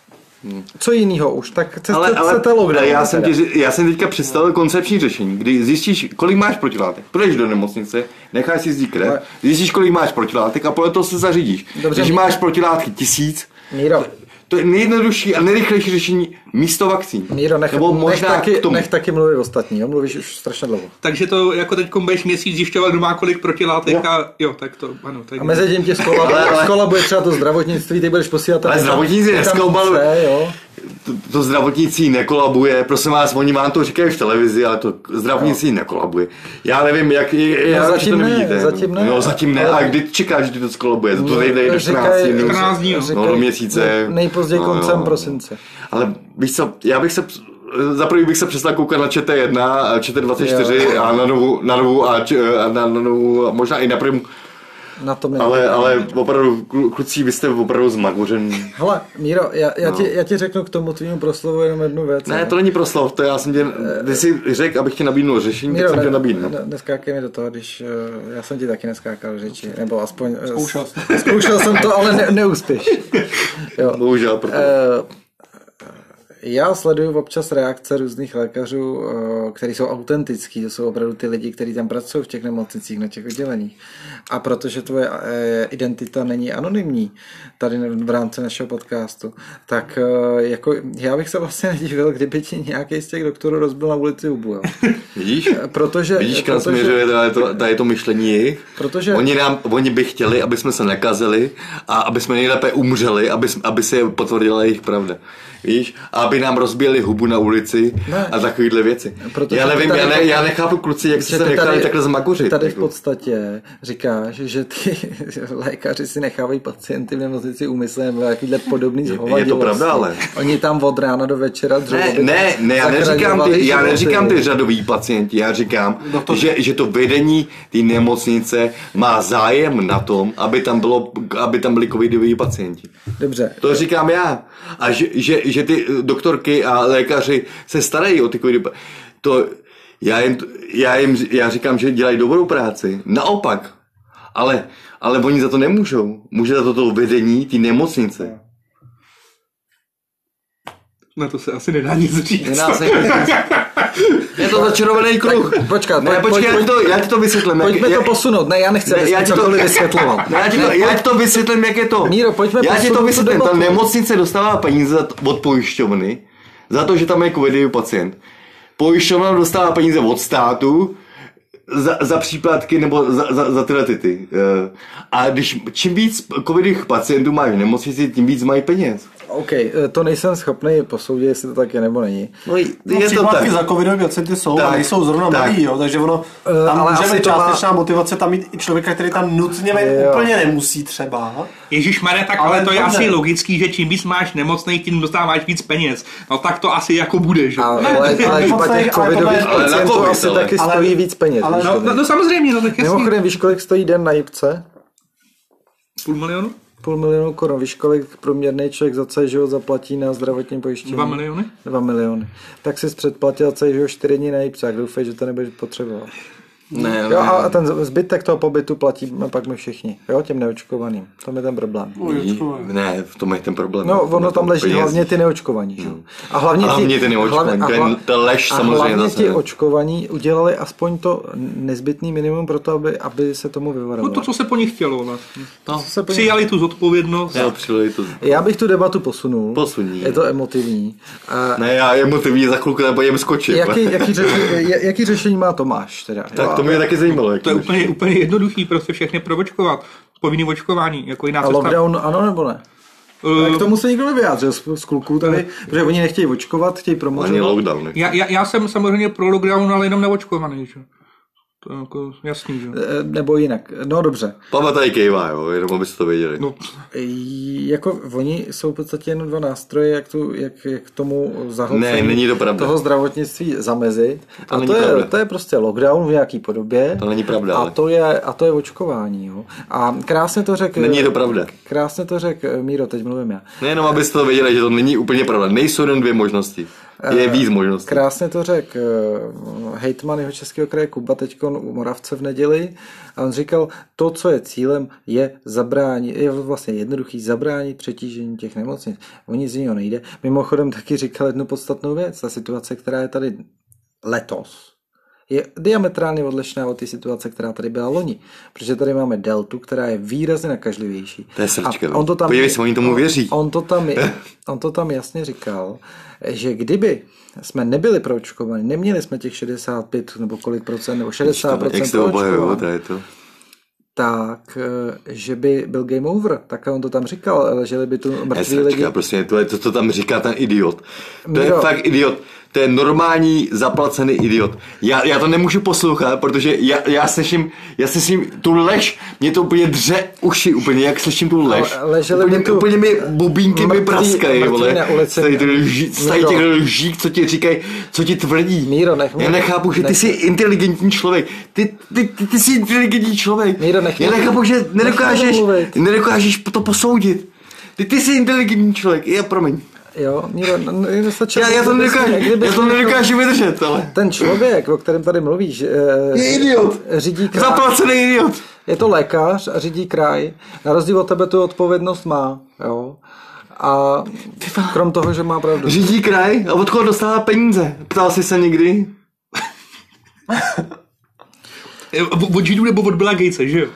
co jiného už? Tak chcete, Ale, ale chcete lockdown. já, jsem ři- já jsem teďka představil koncepční řešení, kdy zjistíš, kolik máš protilátek. Půjdeš do nemocnice, necháš si zdít krev, zjistíš, kolik máš protilátek a podle toho se zařídíš. Dobře, Když máš protilátky tisíc, Míro, to je nejjednodušší a nejrychlejší řešení místo vakcín. Míro, nech, Nebo nech, možná taky, k tomu. nech taky mluvit ostatní, jo? mluvíš už strašně dlouho. Takže to jako teď budeš měsíc zjišťovat, kdo má kolik protilátek a jo, tak to, ano. Tak A mezi tím tě skolabuje, Ale- ale- skolabuje třeba to zdravotnictví, ty budeš posílat... Ale zdravotníci neskoumalují. jo. To, to zdravotnictví nekolabuje, prosím vás, oni vám to říkají v televizi, ale to zdravotnictví nekolabuje. Já nevím, jak, já, No, zatím to ne, nevidíte. zatím ne. No, zatím ne, a kdy čekáš, že to skolabuje? To nejde do 14 Říkají- dnů. 14 dní, jo. No, do měsíce. Nejpozději No, koncem jo. prosince. Ale víš co, já bych se, za prvý bych se přestal koukat na ČT1, a ČT24 a na novou, na novou a, č- a na, na novou, a možná i na prim, Na tom ale, ale opravdu, klu- kluci, vy jste opravdu zmagořen. Hele, Míro, já, já, ti, já ti řeknu k tomu tvýmu proslovu jenom jednu věc. Ne, jo. to není proslov, to já jsem tě, ty jsi řekl, abych ti nabídnul řešení, tak Míro, jsem tě ne, nabídnul. ne, neskákej mi do toho, když uh, já jsem ti taky neskákal do řeči, nebo aspoň... Uh, Zkoušel [laughs] Zkoušel jsem to, ale ne, neúspěš. [laughs] Jo. Bohužel, proto. Eh, já sleduju občas reakce různých lékařů, eh, kteří jsou autentický, to jsou opravdu ty lidi, kteří tam pracují v těch nemocnicích, na těch odděleních. A protože tvoje eh, identita není anonymní tady v rámci našeho podcastu, tak eh, jako já bych se vlastně nedivil, kdyby ti nějaký z těch doktorů rozbil na ulici hubu. Jo. [laughs] Vidíš? Protože, Vidíš, kam protože, směřuje tady to, tady to myšlení jejich? Protože- Oni, nám, oni by chtěli, aby jsme se nekazili a aby jsme nejlépe umřeli, aby, aby se potvrdila jejich pravda. Víš? A aby nám rozbili hubu na ulici Ne. a takovéhle věci. Protože já nevím, tady- já, ne, já nechápu kluci, jak se nechali takhle zmagořit. Tady v jako. podstatě říkáš, že ty [laughs] lékaři si nechávají pacienty v nemocnici úmyslem jakýhle podobný zhovadilosti. pravda, ale- Oni tam od rána do večera dřou, Ne, ne, ne, já neříkám ty, já neříkám ty řadoví pacienti, já říkám, že, že to vedení té nemocnice má zájem na tom, aby tam, bylo, aby tam byli covidoví pacienti. Dobře, To říkám já. A že, že, že ty doktorky a lékaři se starají o ty covidy. To, já, jim, já, jim, já říkám, že dělají dobrou práci. Naopak. Ale, ale oni za to nemůžou. Může za to to vedení té nemocnice. Na to se asi nedá nic říct. Je, nás [laughs] je to začarovaný kruh. Počkat, ne, pojď- počkej, pojď- já, ti to, já ti to vysvětlím. pojďme jak- to posunout. Ne, já nechci, Ne, já ti to cokoliv [laughs] vysvětloval. Ne, já, ti to, Ne, já ti to vysvětlím, jak je to. Míro, pojďme já ti to vysvětlím. Ta nemocnice dostává peníze od pojišťovny za to, že tam je covidový pacient. Pojišťovna dostává peníze od státu za, za příplatky nebo za, za, za tyhle ty. ty. Eh, A když čím víc covidových pacientů máš v nemocnici, tím víc mají peněz. OK, eh, to nejsem schopný posoudit, jestli to tak je nebo není. No, je No, to tak. za covidové pacienty jsou Tak, a nejsou zrovna tak. malý, jo, takže ono, Eh, tam ale může být to má- částečná motivace tam mít i člověka, který tam nutně Jo. úplně nemusí třeba. Ježíš Mare, tak Ale ale, to je dobře. asi logický, že čím víc máš nemocnej, tím dostáváš víc peněz. No tak to asi jako bude, že? Ale, Ne, ale nemocnej, léčba těch ale covidových ale pacientů covid, asi ale- taky ale- stojí víc peněz. ale- No, no, no samozřejmě, no tak jasný. Mimochodem, víš, kolik stojí den na jipce? Půl milionu? Půl milionu korun. Víš, kolik průměrný člověk za celý život zaplatí na zdravotním pojištění? Dva miliony? Dva miliony. Tak jsi předplatil celý život čtyři dny na jipce, tak doufej, že to nebudeš potřebovat. Ne, Jo, a a ten zbytek toho pobytu platíme pak my všichni, jo, těm neočkovaným. To je ten problém. ne, ne, v tom je ten problém. No, ono tam to leží peněz. hlavně ty neočkovaní, že? jo. A hlavně, A hlavně ty neočkovaní, to je- hla- to je lež a samozřejmě hlavně zase, ti ne? očkovaní udělali aspoň to nezbytný minimum pro to, aby, aby se tomu No vyvarovali. to, co se po nich chtělo vlastně. No, se po nich- Přijali tu zodpovědnost. já přijeli to. Já bych tu debatu posunul. Posuní. Je to emotivní. A Ne, já emotivní za chvilku nebo jem skočit. jaký, jaký, [laughs] řešení, jaký řešení má Tomáš? Teda? Tak to mě taky zajímalo. Jak To je úplně, úplně jednoduchý, prostě všechny provočkovat. Povinný očkování, jako jiná a cesta. lockdown ano nebo ne? Eh, K tomu se nikdo nevyjádřil z, z kluků tady, protože oni nechtějí očkovat, chtějí Ani promořovat. lockdown. já, já, já, jsem samozřejmě pro lockdown, ale jenom neočkovaný. Že? To je jako jasný, že? Eh, Nebo jinak. No dobře. Papa tady kejvá, jo, jenom abyste to věděli. No, Jako oni jsou v podstatě jen dva nástroje, jak, tu, jak, jak tomu zahlcení Ne, není to pravda. toho zdravotnictví zamezit. To a není to je, pravda. to je prostě lockdown v nějaký podobě. To není pravda, A ale. to je, a to je očkování. Jo. A krásně to řekl... Není to pravda. Krásně to řekl Míro, teď mluvím já. Nejenom abyste to věděli, že to není úplně pravda. Nejsou jen dvě možnosti. Eh, Je víc možností. Krásně to řekl eh, hejtman jeho českého kraje Kuba teď u Moravce v neděli a on říkal, to, co je cílem, je zabránit, je vlastně jednoduchý, zabránit přetížení těch nemocnic. O nic z něho nejde. Mimochodem taky říkal jednu podstatnou věc, ta situace, která je tady letos, je diametrálně odlišná od té situace, která tady byla loni. Protože tady máme deltu, která je výrazně nakažlivější. To je srdčka, A no. on to tam, Podívej se, oni tomu věří. On to, tam, [laughs] on to tam jasně říkal, že kdyby jsme nebyli proočkovaní, neměli jsme těch 65 nebo kolik procent, nebo 60 Jak se proočkovaní, to je to. tak, eh, že by byl game over. Tak on to tam říkal, leželi by tu mrtví lidi. Prostě to, je to, co tam říká ten idiot. To je Miro. fakt idiot. To je normální zaplacený idiot. Já, já to nemůžu poslouchat, protože já, já slyším, já slyším tu lež, mě to úplně dře uši, úplně jak slyším tu lež. Ale leželi úplně, tu úplně mi bubínky mi mrtví- praskají, vole. Z tady těch lží, lží, co ti říkají, co ti tvrdí. Míro, nech Já mě- nechápu, že ty nech- jsi inteligentní člověk. Ty, ty, ty, ty jsi inteligentní člověk. Míro, nech Já mě- nechápu, že nedokážeš, nedokážeš to posoudit. Ty, ty jsi inteligentní člověk, já promiň. Jo, Míro, no, no, stačilo, Já, já to nedokážu, kdybys já to nedokážu vydržet, ale. Ten člověk, o kterém tady mluvíš, eh, Je idiot. řídí kraj. Zaplacený idiot. Je to lékař a řídí kraj. Na rozdíl od tebe tu odpovědnost má. Jo. A krom toho, že má pravdu. Řídí kraj a od koho dostává peníze? Ptal jsi se někdy? [laughs] Eh, od Židů nebo od Billa Gatese, že jo?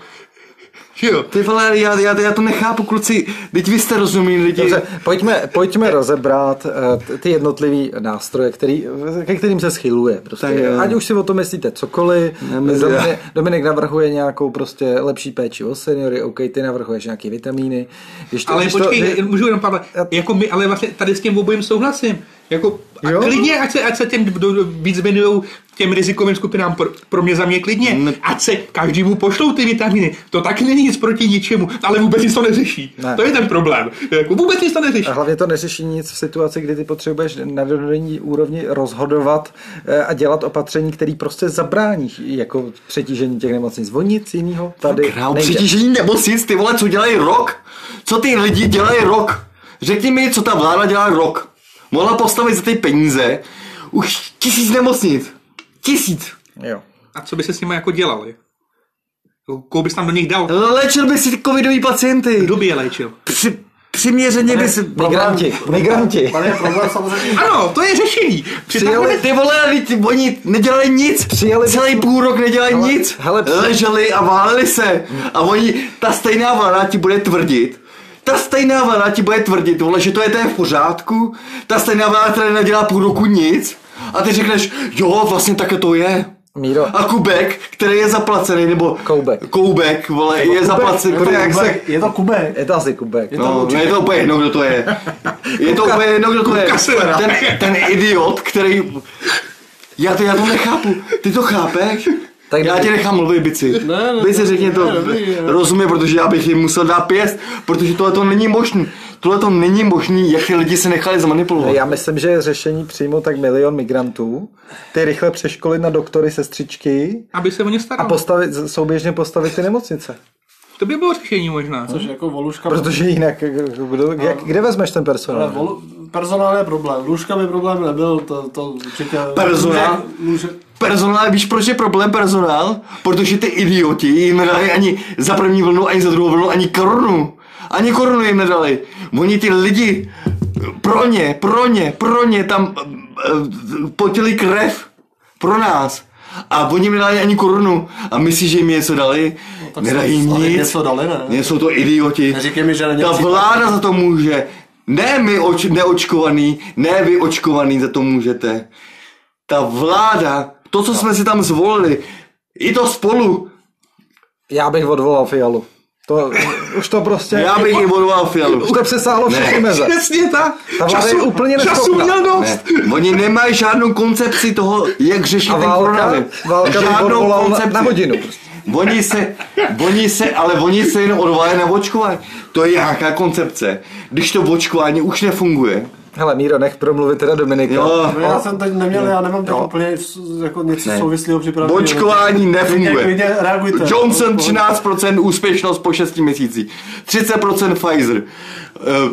Jo? Ty vole, já, já, já to nechápu, kluci. Teď vy jste rozumí lidi. Dobře, pojďme, pojďme rozebrat t- ty jednotlivý nástroje, který, ke kterým se schyluje. Prostě. Tak jo. Ať už si o tom myslíte cokoliv. my- Dominik, Dominik navrhuje nějakou prostě lepší péči o seniory, OK, ty navrhuješ nějaký vitamíny. Když to, Ale když počkej, to, můžu jenom Pavle, jako my, ale vlastně tady s tím obojím souhlasím. Jako, a Jo? klidně, ať se, ať se těm do, do, víc věnují těm rizikovým skupinám, pro, pro mě za mě klidně, Mm. ať se každému pošlou ty vitaminy, to taky není nic proti ničemu, ale vůbec nic to neřeší. Ne. To je ten problém, jako vůbec nic to neřeší. A hlavně to neřeší nic v situaci, kdy ty potřebuješ na denní úrovni rozhodovat eh, a dělat opatření, které prostě zabrání jako přetížení těch nemocnic. O nic jiného tady Král nejde. přitížení nemocnic, ty vole, co dělají rok? Co ty lidi dělají rok? Řekni mi, co ta vláda dělá rok. Mohla postavit za ty peníze už tisíc nemocnic. Tisíc. Jo. A co by se s nimi jako dělali? Koho bys tam do nich dal? Léčil by si covidový pacienty. Kdo by je léčil? Při, přiměřeně by si... Migranti, migranti. Problém samozřejmě. Ano, to je řešení. Přijeli- Ty vole, ty, oni nedělají nic. Přijeli by- Celý půl rok nedělají Hele, nic. hele, při- Leželi a váleli se. A oni, ta stejná vláda ti bude tvrdit, ta stejná vláda ti bude tvrdit, vole, že to je to je v pořádku. Ta stejná vláda, která nedělá půl roku nic. A ty řekneš, jo, vlastně také to je. Míro, A Kubek, který je zaplacený, nebo Koubek. Koubek, vole, je zaplacený. Je to, jak se, kubek, je to kubek. je to asi kubek. No, no, je to úplně jedno, kdo to je. Je to úplně jedno, kdo to je. Ten, ten idiot, který... Já to, já to nechápu. Ty to chápeš? Tak já tě nechám mluvit, bici. Ne, ne, Bici, ne, to. ne, dobrý, ne. Rozumím, protože já bych jim musel dát pěst, protože tohle to není možný. Tohle to není možný, jak ty lidi se nechali zmanipulovat. Já myslím, že je řešení přijmout tak milion migrantů, ty rychle přeškolit na doktory, sestřičky Aby se o ně a starali. postavit, souběžně postavit ty nemocnice. To by bylo řešení možná. Což jako voluška... Protože jinak, kdo, jak, kde vezmeš ten Ale personál? vol, personál je problém. Lůžka by problém nebyl, to, to určitě... Personál? Personál, víš, proč je problém personál? Protože ty idioti jim nedali ani za první vlnu, ani za druhou vlnu, ani korunu. Ani korunu jim nedali. Oni ty lidi, pro ně, pro ně, pro ně tam uh, potili krev. Pro nás. A oni jim nedali ani korunu. A myslíš, že jim něco dali? tak Nedají nic. něco dali, ne? Jsou to idioti. Neříkej mi, že není Ta vláda za to může. Ne my oč, neočkovaný, ne vy očkovaný za to můžete. Ta vláda, to, co jsme si tam zvolili, i to spolu, Já bych odvolal Fialu. To, už to prostě... Já bych jim odvolal Fialu. Už to přesáhlo všechny meze. Přesně tak. Ta vláda je úplně času měl dost. Ne, oni nemají žádnou koncepci toho, jak řešit A ten válka, koronavir. válka by Žádnou odvolal na, koncepci. na hodinu. Prostě. Oni se, oni se, ale oni se jenom odvolají na očkování. To je nějaká koncepce. Když to očkování už nefunguje, Hele, Míro, nech promluvit teda Dominika. jo, No, já jsem teď neměl, já nemám Jo. úplně jako něco Ne. souvislého připraveného. očkování nefunguje. Johnson 13% úspěšnost po 6 měsících, 30% Pfizer, Eh,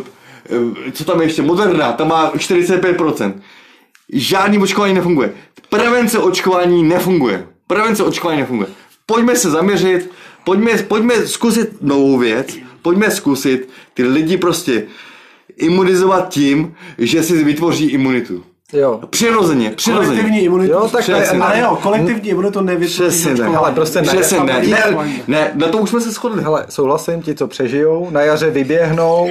eh, co tam je ještě, Moderna, tam má 45%. Žádný očkování nefunguje. Prevence očkování nefunguje. Prevence očkování nefunguje. Pojďme se zaměřit, pojďme, pojďme zkusit novou věc, pojďme zkusit ty lidi prostě imunizovat tím, že si vytvoří imunitu. Jo. Přirozeně, přirozeně. Kolektivní imunitu. Jo, tak Přesně. ne, Ale jo, kolektivní imunitu nevytvoří Přesně ne. Ale prostě ne. Přesně ne, ne, ne, na to už jsme se shodli. Hele, souhlasím, ti, co přežijou, na jaře vyběhnou,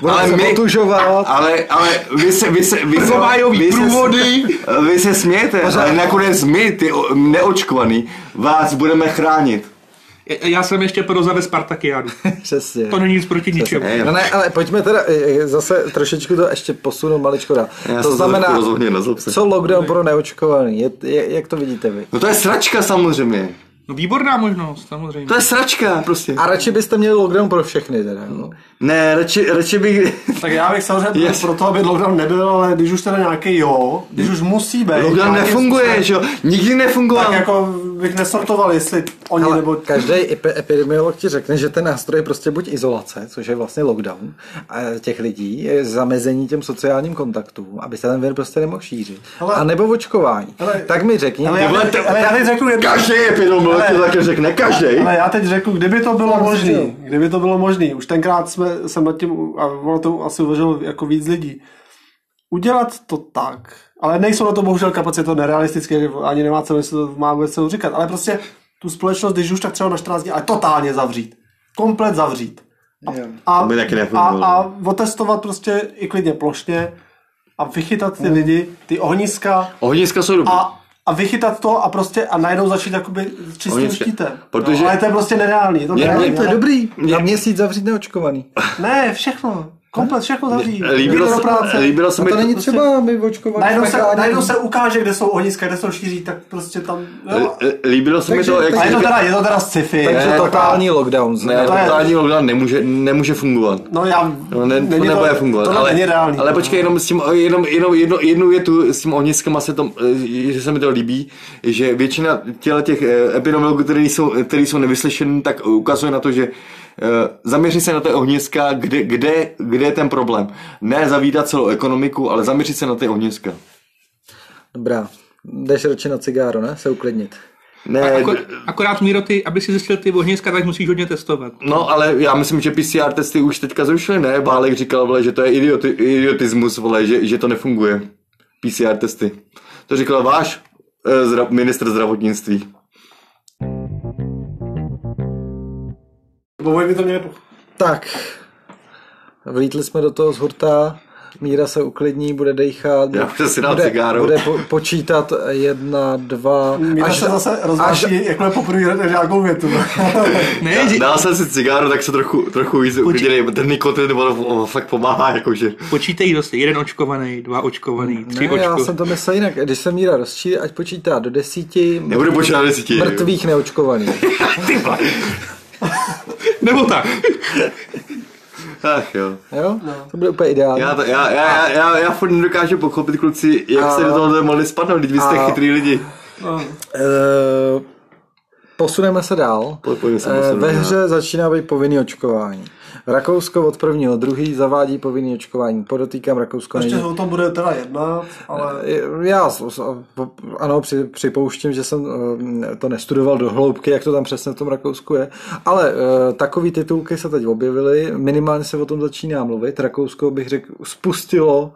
budou Ale se my- otužovat. Ale, ale vy se, vy se, vy se, Prvomájový vy se, průvody. vy se smějete, ale nakonec my, ty neočkovaný, vás budeme chránit. Já jsem ještě pro zavést Spartakiádu. [laughs] Přesně. To není nic proti ničemu. Ne, No ne, ale pojďme teda e, e, zase trošičku to ještě posunout maličko dál. Já To znamená, co lockdown pro neočkovaný? Je, je, jak to vidíte vy? No to je sračka samozřejmě. No výborná možnost, samozřejmě. To je sračka prostě. A radši byste měli lockdown pro všechny teda. No. Ne, radši, radši bych... [laughs] Tak já bych samozřejmě Yes. pro to, aby lockdown nebyl, ale když už teda nějaký jo, když už musí být. Lockdown nefunguje, způsobem, že jo? Nikdy nefungoval. Tak jako bych nesortoval, jestli oni Ale nebo... každý epi- epidemiolog ti řekne, že ten nástroj je prostě buď izolace, což je vlastně lockdown a těch lidí, je zamezení těm sociálním kontaktům, aby se ten vir prostě nemohl šířit. Ale- a nebo očkování. Ale- tak mi řekni, Ale teď, to- ale já teď řeknu. Každý epidemiolog Ale- také řekne, každý. Ale já teď řeknu, kdyby to bylo možné, kdyby to bylo možné, už tenkrát jsme, jsem nad tím, a ono to asi uvažovalo jako víc lidí, udělat to tak, ale nejsou na to bohužel kapacity, to nerealistické, ani nemá co se to má vůbec co říkat, ale prostě tu společnost, když už tak třeba na 14 dní, ale totálně zavřít. Komplet zavřít. Jo. A, a, nefungovalo. a otestovat prostě i klidně plošně a vychytat ty lidi, ty ohniska Ohniska jsou dobrý. a, a vychytat to a prostě a najednou začít jakoby čistým štítem. Protože- No, ale to je prostě nereálný. Je to Mě- nereálný, to je ale- dobrý, na měsíc zavřít neočkovaný. Ne, všechno. Komplet všechno zavří. Líbilo se, práce. líbilo se mi to není prostě- třeba my očkovaní. Najednou se, najednou se ukáže, kde jsou ohniska, kde jsou šíří, tak prostě tam... Jo. Líbilo se mi to, jak je to teda, je to teda sci-fi. Takže Ne, totální lockdown. Ne, to je- totální lockdown nemůže, nemůže fungovat. No já... No, ne, to není nebude fungovat. To ale, není reálný. ale počkej, jenom s tím, jenom, jenom jedno, jednu větu s tím ohniskama se to, eh, že se mi to líbí, že většina těle těch eh, epidemiologů, který jsou, který jsou nevyslyšení, tak ukazuje na to, že zaměřit se na ty ohniska, kde, kde, kde je ten problém. Ne zavídat celou ekonomiku, ale zaměřit se na ty ohniska. Dobrá. Jdeš radši na cigáro, ne? Se uklidnit. Ne, Akor, akorát Míro, ty, aby si zjistil ty ohniska, tak musíš hodně testovat. No, ale já myslím, že PCR testy už teďka zrušili, ne? Válek říkal, vole, že to je idioti, idiotismus, vole, že, že to nefunguje. PCR testy. To říkal váš eh, zdra, ministr zdravotnictví. Bo by to měli... Tak, vlítli jsme do toho z hurta, Míra se uklidní, bude dejchat, Já už si bude, cigáro. bude po, počítat jedna, dva, Míra se zase rozváší, jak je poprvé nějakou větu. [laughs] Ne, že- Dal jsem si cigáro, tak se trochu, trochu víc uklidili. Ten nikotin vole, fakt pomáhá, jakože. počítej dosti. Jeden očkovaný, dva očkovaný, tři ne, já očko. jsem to myslel jinak, když se Míra rozčíří, ať počítá do desíti Nebudu počítat desítí. mrtvých neočkovaných. [laughs] Nebo tak. Ach jo. Jo? To bude úplně ideální. Já, to, já, já, já, já furt nedokážu pochopit, kluci, jak A- jste do toho mohli spadnout, když vy jste A- chytrý lidi. Eh, posuneme se dál. Po- se Eh, posunout Ve hře začíná být povinný očkování. Rakousko od prvního druhý zavádí povinný očkování. Podotýkám, Rakousko Ještě není... o tom bude teda jednat, ale... Já ano, při, připouštím, že jsem eh, to nestudoval do hloubky, jak to tam přesně v tom Rakousku je, ale uh, takové titulky se teď objevily, minimálně se o tom začíná mluvit. Rakousko bych řekl spustilo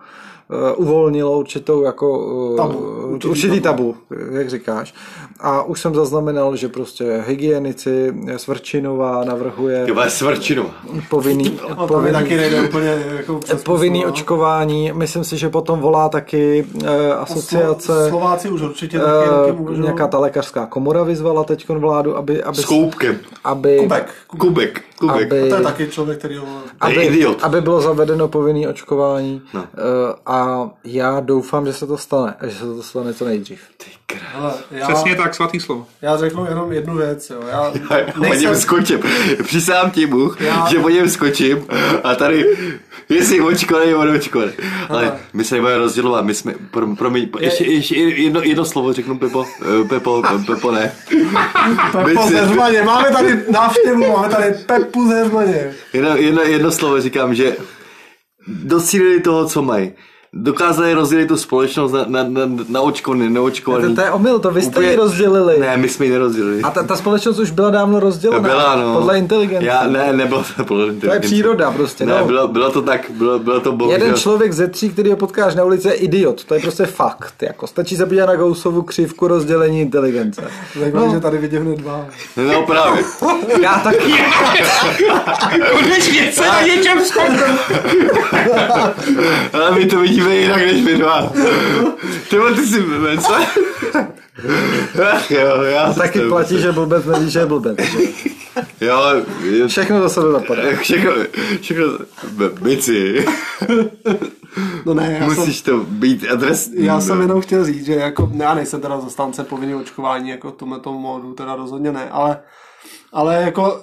uvolnilo určitou jako Tabu, určitý, určitý určitý tabu, jak říkáš. A už jsem zaznamenal, že prostě hygienici Svrčinová navrhuje Svrčinu. povinný, [laughs] No, povinný, taky nejde úplně jako povinný no. očkování. Myslím si, že potom volá taky eh, asociace, Slo- Slováci už určitě taky, eh, taky nějaká ta lékařská komora vyzvala teď vládu, aby, aby, S koupkem. aby, Kubek. Kubek. Kubek. aby, To je taky člověk, který ho... Aby, idiot. aby bylo zavedeno povinné očkování No. Eh, a já doufám, že se to stane, že se to stane co nejdřív. Ty. Hele, já, Přesně tak, svatý slovo. já řeknu jenom jednu věc. Jo. Já [laughs] Já po něm skočím. Přísám ti Bůh, Já- že po něm skočím a tady, jestli očkovaný nebo neočkovaný. Ale my se nebudeme rozdělovat, my jsme, pro, promiň, ještě, ještě jedno, jedno slovo řeknu Pepo, Eh, Pepo, Pepo ne. Pepo ze Zmaně, máme tady návštěvu, máme tady Pepu ze Zmaně. Jedno, jedno, jedno slovo říkám, že docílili toho, co mají. Dokázali rozdělit tu společnost na, na, na, na očkovaný, To, neočkovaný. to je omyl, to vy jste Úplně- ji rozdělili. Ne, my jsme ji nerozdělili. A ta, ta společnost už byla dávno rozdělená. Byla, no. Podle inteligence. Já, ne, nebylo to podle inteligence. příroda prostě, Ne, no. bylo, bylo to tak, bylo, bylo to bohužel. Jeden člověk ze tří, který ho potkáš na ulici, je idiot. To je prostě fakt. Jako, stačí se podívat na Gaussovu křivku rozdělení inteligence. Zajímavé, No. že tady vidím hned dva. No právě. [laughs] Já taky. [laughs] Konečně se na něčem. Ale my to vidíme jinak než my dva. Ty vole, ty si co? Ach jo, já Taky jsem- platí, že blbec neví, že je blbec. Jo, je, Všechno do sebe zapadá. [laughs] všechno, všechno, bici. No ne, já jsem, Musíš to být adresní. já jsem jenom chtěl říct, že jako, já nejsem teda zastánce povinného očkování, jako v tomhle tom módu, teda rozhodně ne, ale, ale jako,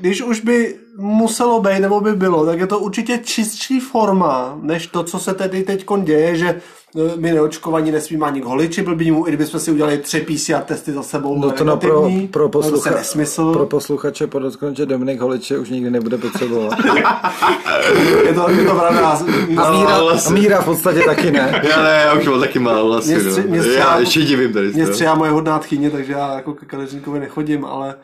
když už by muselo být, nebo by bylo, tak je to určitě čistší forma, než to, co se tedy teď děje, že eh, my neočkovaní nesmíme ani k holiči blbýmu, i kdybychom si udělali tři PCR testy za sebou, No to na pro, pro, poslucha, nesmysl. pro posluchače podotknout, že Dominik Holiče už nikdy nebude potřebovat. [laughs] Je to, je to pravda. A míra, a míra v podstatě taky ne. [laughs] Já ne, já už mám taky málo vlastně, Mě stři- mě no. střihá- Já ještě divím tady. Mě toho. střihá moje hodná tchýně, takže já jako ke kadeřníkovi nechodím, ale,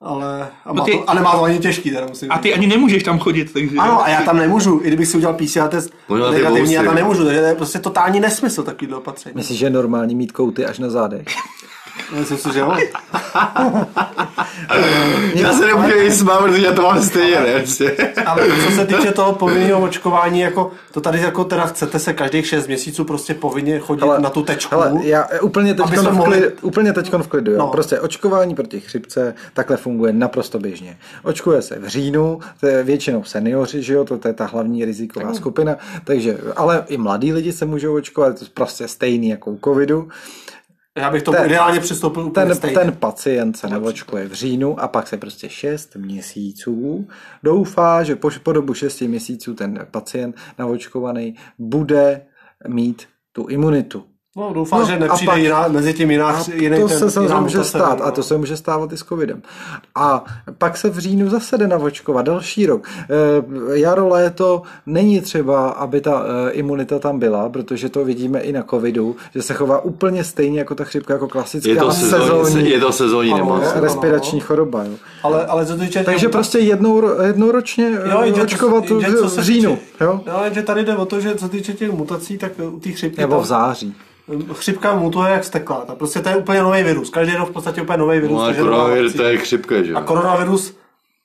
ale, a má No ty- to, a nemá to ani těžký, teda musím A říct. ty ani nemůžeš tam chodit, takže... Ano, a já tam nemůžu, i kdybych si udělal PCR test Možná negativní, já tam nemůžu, takže to je prostě totální nesmysl takovýhle opatření. Myslíš, že je normální mít kouty až na zádech? [laughs] Myslím si, že jo. [laughs] Já se nemůžu jít smát, protože já to mám stejně, ne? Prostě. Ale co se týče toho povinného očkování, jako to tady jako teda chcete se každých 6 měsíců prostě povinně chodit Hele, na tu tečku. Hele, já úplně teď v, mohli- úplně teďkon v klidu. Jo. No. Prostě očkování proti chřipce takhle funguje naprosto běžně. Očkuje se v říjnu, to je většinou seniori, že jo, to, to je ta hlavní riziková skupina, takže, ale i mladí lidi se můžou očkovat, to je prostě stejný jako u covidu. Já bych to ten- ideálně přistoupil úplně Ten, stejně. ten pacient se neočkuje v říjnu a pak se prostě 6 měsíců doufá, že po, po dobu 6 měsíců ten pacient naočkovaný bude mít tu imunitu. No, doufám, No, že nepřijde pak- jiná, mezi tím jiná, A jiný to ten, se samozřejmě jiná může stát a to se může stávat i s covidem. A pak se v říjnu zase jde navočkovat další rok. E, jaro, léto není třeba, aby ta e, imunita tam byla, protože to vidíme i na covidu, že se chová úplně stejně jako ta chřipka, jako klasická Je to sezónní, je to sezónní Ano, nemoc. ano. respirační choroba. Jo. Ale, ale co týče... Takže těch- prostě jednou, jednou ročně Jo, jenže jo, to- očkovat co v, říjnu. týče- Jo? No, jenže tady jde o to, že co se týče těch mutací, tak u té chřipky... Nebo v září. Chřipka mutuje jak steklá. Ta prostě to je úplně nový virus. Každý rok v podstatě úplně nový virus. No a koronavirus to je chřipka, že A koronavirus,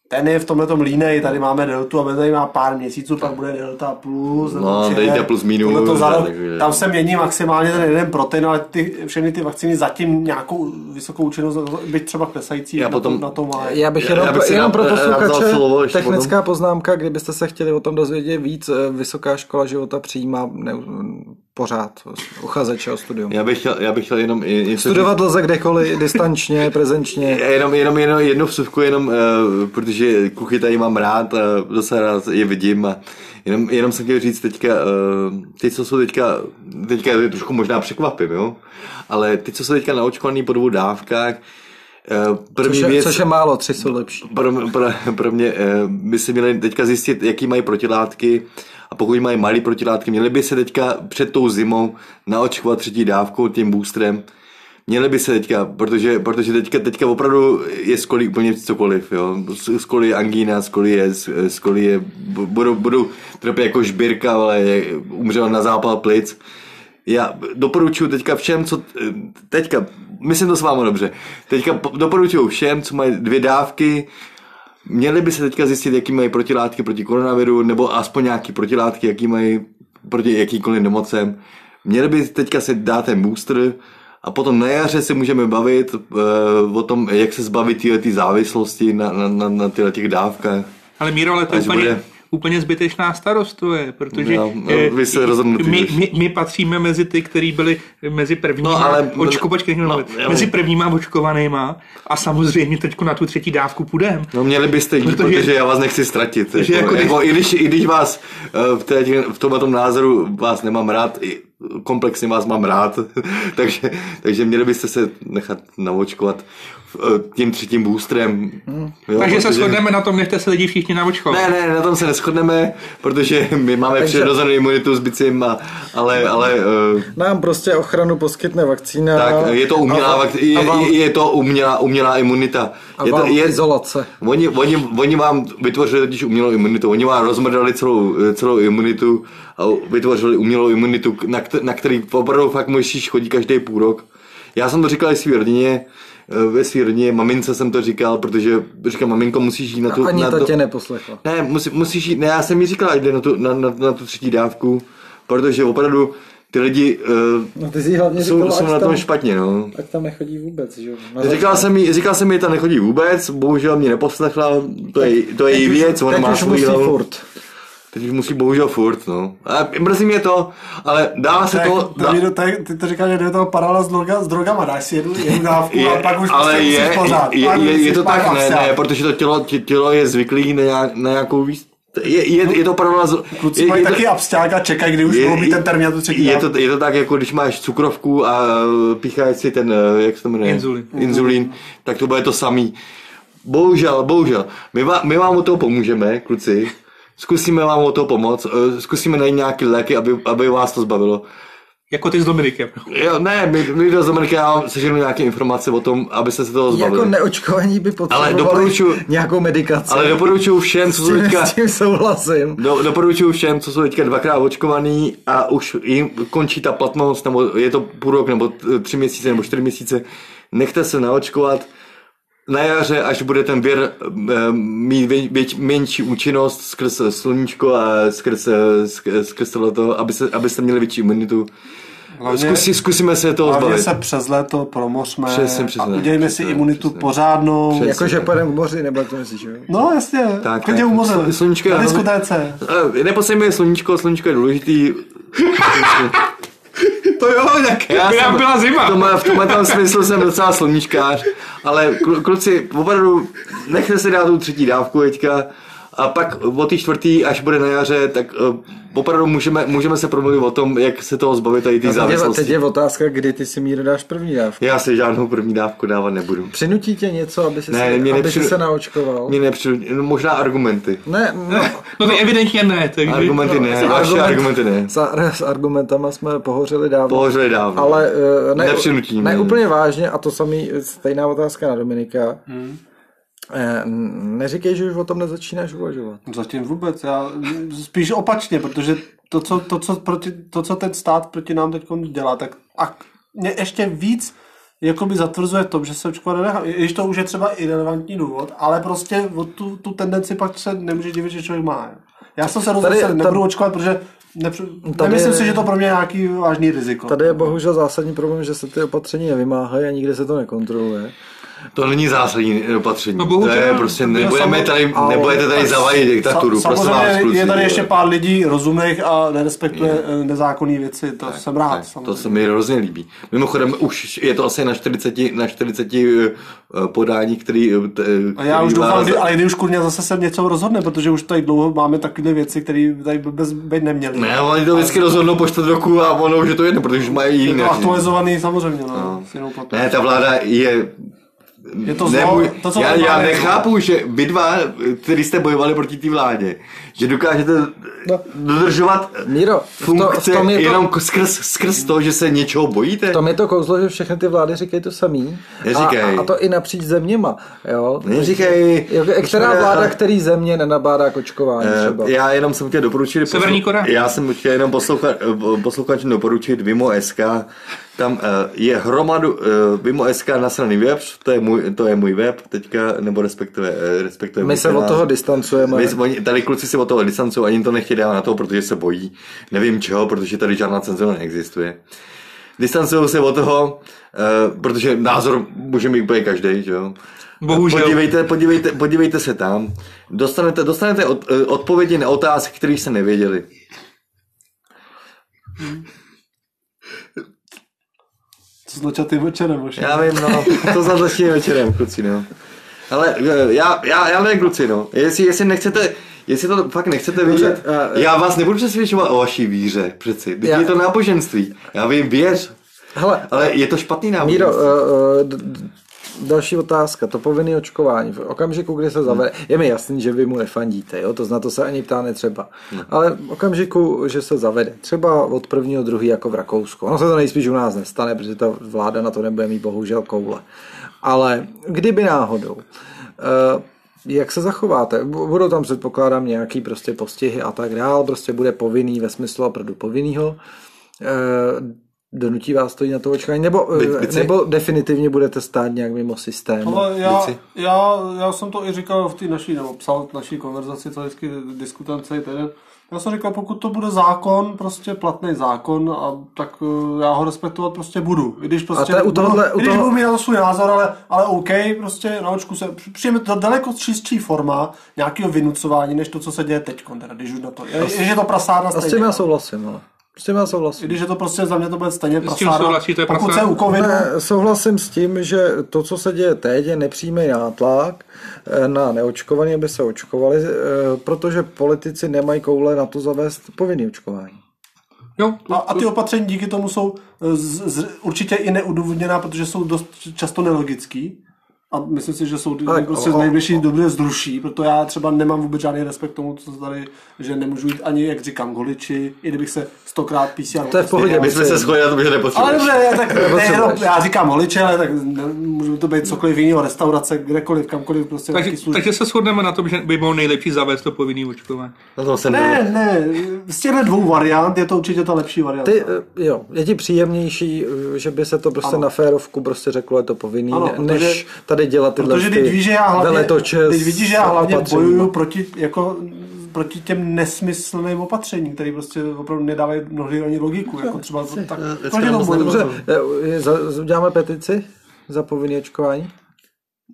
ten je v tomhle tom línej, tady máme deltu a tady má pár měsíců, pak bude delta plus. No, či delta plus minus, to za tam se mění maximálně ten jeden protein, ale ty, všechny ty vakcíny zatím nějakou vysokou účinnost, byť třeba klesající, Já na, potom- tom, na tom má. Já bych Já- jenom, já bych jenom pro já- já vzal posluchače technická poznámka, kdybyste se chtěli o tom dozvědět víc, eh, Vysoká škola života přijímá ne, pořád uchazeče o studium. Já bych chtěl, já bych chtěl jenom něco Studovat lze kdekoliv, distančně, prezenčně. [laughs] Jenom, jenom, jenom jednu vsuvku, jenom, uh, protože kluky tady mám rád, uh, zase rád je vidím a jenom, jenom jsem chtěl říct teďka, uh, ty, co jsou teďka, teďka je trošku možná překvapím, jo, ale ty, co jsou teďka naočkovaný po dvou dávkách, uh, první Což je, věc, což je málo, tři jsou lepší. pro, pro, pro mě by si měli teďka zjistit, jaký mají protilátky a pokud mají malé protilátky, měli by se teďka před tou zimou naočkovat třetí dávkou, tím boostrem, Měli by se teďka, protože, protože teďka, teďka opravdu je z kolí úplně cokoliv, jo. Z, kolí je angína, z kolí je, z kolí je, budou, budou trpět jako žbírka, ale je, umřel na zápal plic. Já doporučuji teďka všem, co teďka, myslím to s vámi dobře, teďka doporučuji všem, co mají dvě dávky, měli by se teďka zjistit, jaký mají protilátky proti koronaviru, nebo aspoň nějaký protilátky, jaký mají proti jakýkoliv nemocem. Měli by teďka si dát ten booster, a potom na jaře se můžeme bavit uh, o tom, jak se zbavit ty závislosti na, na, na, na tyhle těch dávkách. Ale Míro, ale to úplně, bude... úplně zbytečná starost to je, protože no, no, vy se my, my, my, patříme mezi ty, kteří byli mezi prvníma, no, ale, očko, počkej, no, no, mezi prvníma očkovanýma a samozřejmě teď na tu třetí dávku půjdem. No měli byste jít, protože, protože já vás nechci ztratit. Jako, jako, jako, i, když, I když vás uh, v, té, v tomhle názoru vás nemám rád, komplexně vás mám rád, [laughs] takže, takže měli byste se nechat navočkovat eh, tím třetím boostrem. Hmm. Jo, takže protože... se shodneme na tom, nechte se lidi všichni navočkovat. Ne, ne, na tom se neschodneme, protože my máme takže... přirozenou imunitu s bicím, a, ale... ale uh... Nám prostě ochranu poskytne vakcína. Tak, je to umělá, a, je, vám... je to umělá, umělá imunita. A je to, je, izolace. Oni, oni, oni vám vytvořili totiž umělou imunitu, oni vám rozmrdali celou, celou imunitu a vytvořili umělou imunitu, na, na který opravdu fakt musíš chodit každý půl rok. Já jsem to říkal i svý rodině, eh, ve svý rodině, mamince jsem to říkal, protože říkám, maminko, musíš jít na tu... A ani na to, to tě neposlechla. Ne, musí, musíš jít, ne, já jsem jí říkal, jde na tu, na, na, na tu třetí dávku, protože opravdu ty lidi uh, no ty jsi hlavně jsou, říkal, jsou na tom tam, špatně, no. Ať tam nechodí vůbec, že jo? Říkal jsem, jí, říkal jsem jí, tam nechodí vůbec, bohužel mě neposlechla, to je, to je její věc, ona má svůj furt. Teď už musí bohužel furt, no. A mrzí mě to, ale dá se tak, to... Dá... Davido, tak, ty to říkáš, že jde to paralela s, droga, s drogama, dáš si jednu, jednu dávku je, a pak už ale prostě je, pořád. Je, je, je, je to tak, ne, ne, protože to tělo, tělo je zvyklý na, na nějakou výst, je, je, je to paralela... Kluci mají je taky absták a čekají, kdy už je, být ten termín to třetí je to, je to tak, jako když máš cukrovku a pícháš si ten, jak se to jmenuje? Inzulin. Inzulin, tak to bude to samý. Bohužel, bohužel. My, vám, my vám o toho pomůžeme, kluci. Zkusíme vám o to pomoct, eh, zkusíme najít nějaké léky, aby, aby vás to zbavilo. Jako ty s Dominikem. Jo, ne, my, my s Dominikem já vám seženu nějaké informace o tom, aby se toho zbavili. Jako neočkovaní by potřebovali ale doporučuji, nějakou medikaci. Ale doporučuji všem, co jsou teďka... S tím souhlasím. Do, doporučuji všem, co jsou teďka dvakrát očkovaný a už jim končí ta platnost, nebo je to půl rok, nebo tři měsíce, nebo čtyři měsíce. Nechte se naočkovat na jaře, až bude ten věr eh, mít vě, vě, menší účinnost skrz sluníčko a skrz, skrz, skrz to, aby se, abyste měli větší imunitu. Hlavně, Zkusí, zkusíme se toho zbavit. se přes léto promořme přesně, přesně, a udějme si imunitu přesně. pořádnou. Jako, že půjdeme k moři, nebo to myslíš, jo? No, jasně. Tak, Klidně u moře. Sluníčko je... Na diskotéce. Neposledně sluníčko, sluníčko je důležitý. [laughs] [laughs] to jo, jak, já jsem, jsem, byla zima. V tomhle, v tomhle tom smyslu jsem docela sluníčkář, ale kluci, opravdu nechte si dát tu třetí dávku teďka a pak o té čtvrtý, až bude na jaře, tak uh, opravdu můžeme, můžeme se promluvit o tom, jak se toho zbavit tady ty no, závislosti. Teď je otázka, kdy ty si míru dáš první dávku. Já si žádnou první dávku dávat nebudu. Přinutí tě něco, aby, si ne, se, mě aby nepřinu... se naočkoval? Mě nepřinutí, no, možná argumenty. Ne, no, no ty evidentně ne. Takže... Argumenty ne, no, vaše argument, argumenty ne. S, s argumentama jsme pohořeli dávno. Pohořeli dávno. Ale uh, ne, nepřinutí. Ne, ne úplně vážně a to samý, stejná otázka na Dominika. Hmm. Eh, neříkej, že už o tom nezačínáš uvažovat. Zatím vůbec, já spíš opačně, protože to, co, to, co, proti, to, co ten stát proti nám teď dělá, tak a mě ještě víc jakoby zatvrzuje to, že se očkovat nenechá. Když to už je třeba irrelevantní důvod, ale prostě o tu, tu tendenci pak se nemůže divit, že člověk má. Já jsem se rozhodl, že nebudu očkovat, protože Nepři... Nemyslím je... si, že to pro mě je nějaký vážný riziko. Tady je bohužel zásadní problém, že se ty opatření nevymáhají a nikdy se to nekontroluje. To není zásadní opatření. No, to je prostě, nebudeme tady, nebudete tady zavadit diktaturu. Sa, samozřejmě vás, kluci, je tady ještě pár lidí rozumných a nerespektuje je. Eh, nezákonné věci, to tak, jsem rád. Tak, to se mi hrozně líbí. Mimochodem, už je to asi na 40, na 40 eh, podání, který... Eh, který a já už doufám, kdy, ale kdy už kurně zase se něco rozhodne, protože už tady dlouho máme takové věci, které tady bez být neměli. Ne, oni to vždycky rozhodnou po čtvrt roku a ono už je to jedno, protože už mají jiné. Je to aktualizovaný samozřejmě. No, no. Ne, ta vláda je Je to zlo, to, co já, já nechápu, že vy dva, který jste bojovali proti té vládě, že dokážete No. dodržovat Míro, v to- v funkce tom je to- jenom skrz, skrz to, že se něčeho bojíte? Tam je to kouzlo, že všechny ty vlády říkají to samý. Neříkej. A, a to i napříč zeměma. Jo? Neříkej. Jo, Která Ale- vláda, který země nenabádá k očkování Eh, třeba? Já jenom jsem chtěl doporučit... Severní Korea. Já jsem chtěl jenom poslouchat, eh, posluchačům doporučit Vimo SK. Tam eh, je hromadu uh, Vimo SK nasraný web, to je můj, to je můj web teďka, nebo respektive, eh, respektive My se od toho distancujeme. My, oni, tady kluci se od toho distancují, ani to nechtějí dávat na to, protože se bojí. Nevím čeho, protože tady žádná cenzura neexistuje. Distancují se od toho, uh, protože názor může mít úplně každý, že jo. Bohužel. Podívejte, podívejte, podívejte se tam. Dostanete, dostanete od, eh, odpovědi na otázky, které jste nevěděli. Co s nočatým večerem, možná. Já vím, no, to za dnešním večerem, kluci, no. Ale eh, já, já, já nevím, kluci, no. Jestli, jestli nechcete, jestli to fakt nechcete vědět, eh, já vás nebudu přesvědčovat o vaší víře, přeci. Já- je to náboženství. Já vím, věř. Hele, Ale je to špatný Míro, náboženství. uh, uh, d- další otázka. To povinné očkování. V okamžiku, kdy se zavede, je mi jasný, že vy mu nefandíte, jo? to na to se ani ptá netřeba. Ale v okamžiku, že se zavede, třeba od prvního, druhý jako v Rakousku. Ono se to nejspíš u nás nestane, protože ta vláda na to nebude mít bohužel koule. Ale kdyby náhodou, uh, jak se zachováte? Budou tam předpokládám nějaký prostě postihy a tak dál, prostě bude povinný ve smyslu opravdu povinnýho. Eh, Donutí vás to jít na to očkování, nebo, eh, vici? nebo definitivně budete stát nějak mimo systém? Ale já, já, já, jsem to i říkal v té naší, nebo psal v naší konverzaci, co vždycky diskutujeme celý týden. Já jsem říkal, pokud to bude zákon, prostě platný zákon, a tak uh, já ho respektovat prostě budu. I když prostě to je u tohohle- budu, u i když toho- budu mít na to svůj názor, ale, ale OK, prostě na očku se přijeme to daleko čistší forma nějakého vynucování, než to, co se děje teď, teda, když už na to. Je, je, je to prasárna A s tím stejně. já souhlasím, ale. S tím já I souhlasím. když je to prostě za mě to bude stejně S tím prasárna. souhlasí, to je Pokud se u covidu, Ne, souhlasím s tím, že to, co se děje teď, je nepřímý nátlak eh, na neočkované, aby se očkovali, eh, protože politici nemají koule na to zavést povinné očkování. Jo, A, a ty opatření díky tomu jsou eh, z, z, určitě i neudůvodněná, protože jsou dost často nelogický. A myslím si, že jsou Ale prostě o- v nejbližší době zruší, proto já třeba nemám vůbec žádný respekt k tomu, co se tady, že nemůžu jít ani, jak říkám, goliči, i kdybych se stokrát PCR To je v pohodě. My jsme se shodli na tom, že Ale nepotřebuješ. dobře, tak [laughs] jenom, já říkám holiče, ale tak ne, může to být cokoliv jiného, restaurace, kdekoliv, kamkoliv, prostě takže, takže se shodneme na tom, že by bylo nejlepší zavést to povinný očkování. Jsem Ne, ne, z těchto dvou variant je to určitě ta lepší varianta. Ty, eh, jo, je ti příjemnější, eh, že by se to prostě Ano. na férovku prostě řeklo, je to povinný, Ano, než tady dělat tyhle Protože ty teď víš, že já hlavně, teď s vidíš, že já hlavně bojuju proti, jako, proti těm nesmyslným opatřením, které prostě opravdu nedávají mnohdy ani logiku. Jako třeba to, tak, proti tomu. Dobře, eh, uděláme petici za povinné očkování?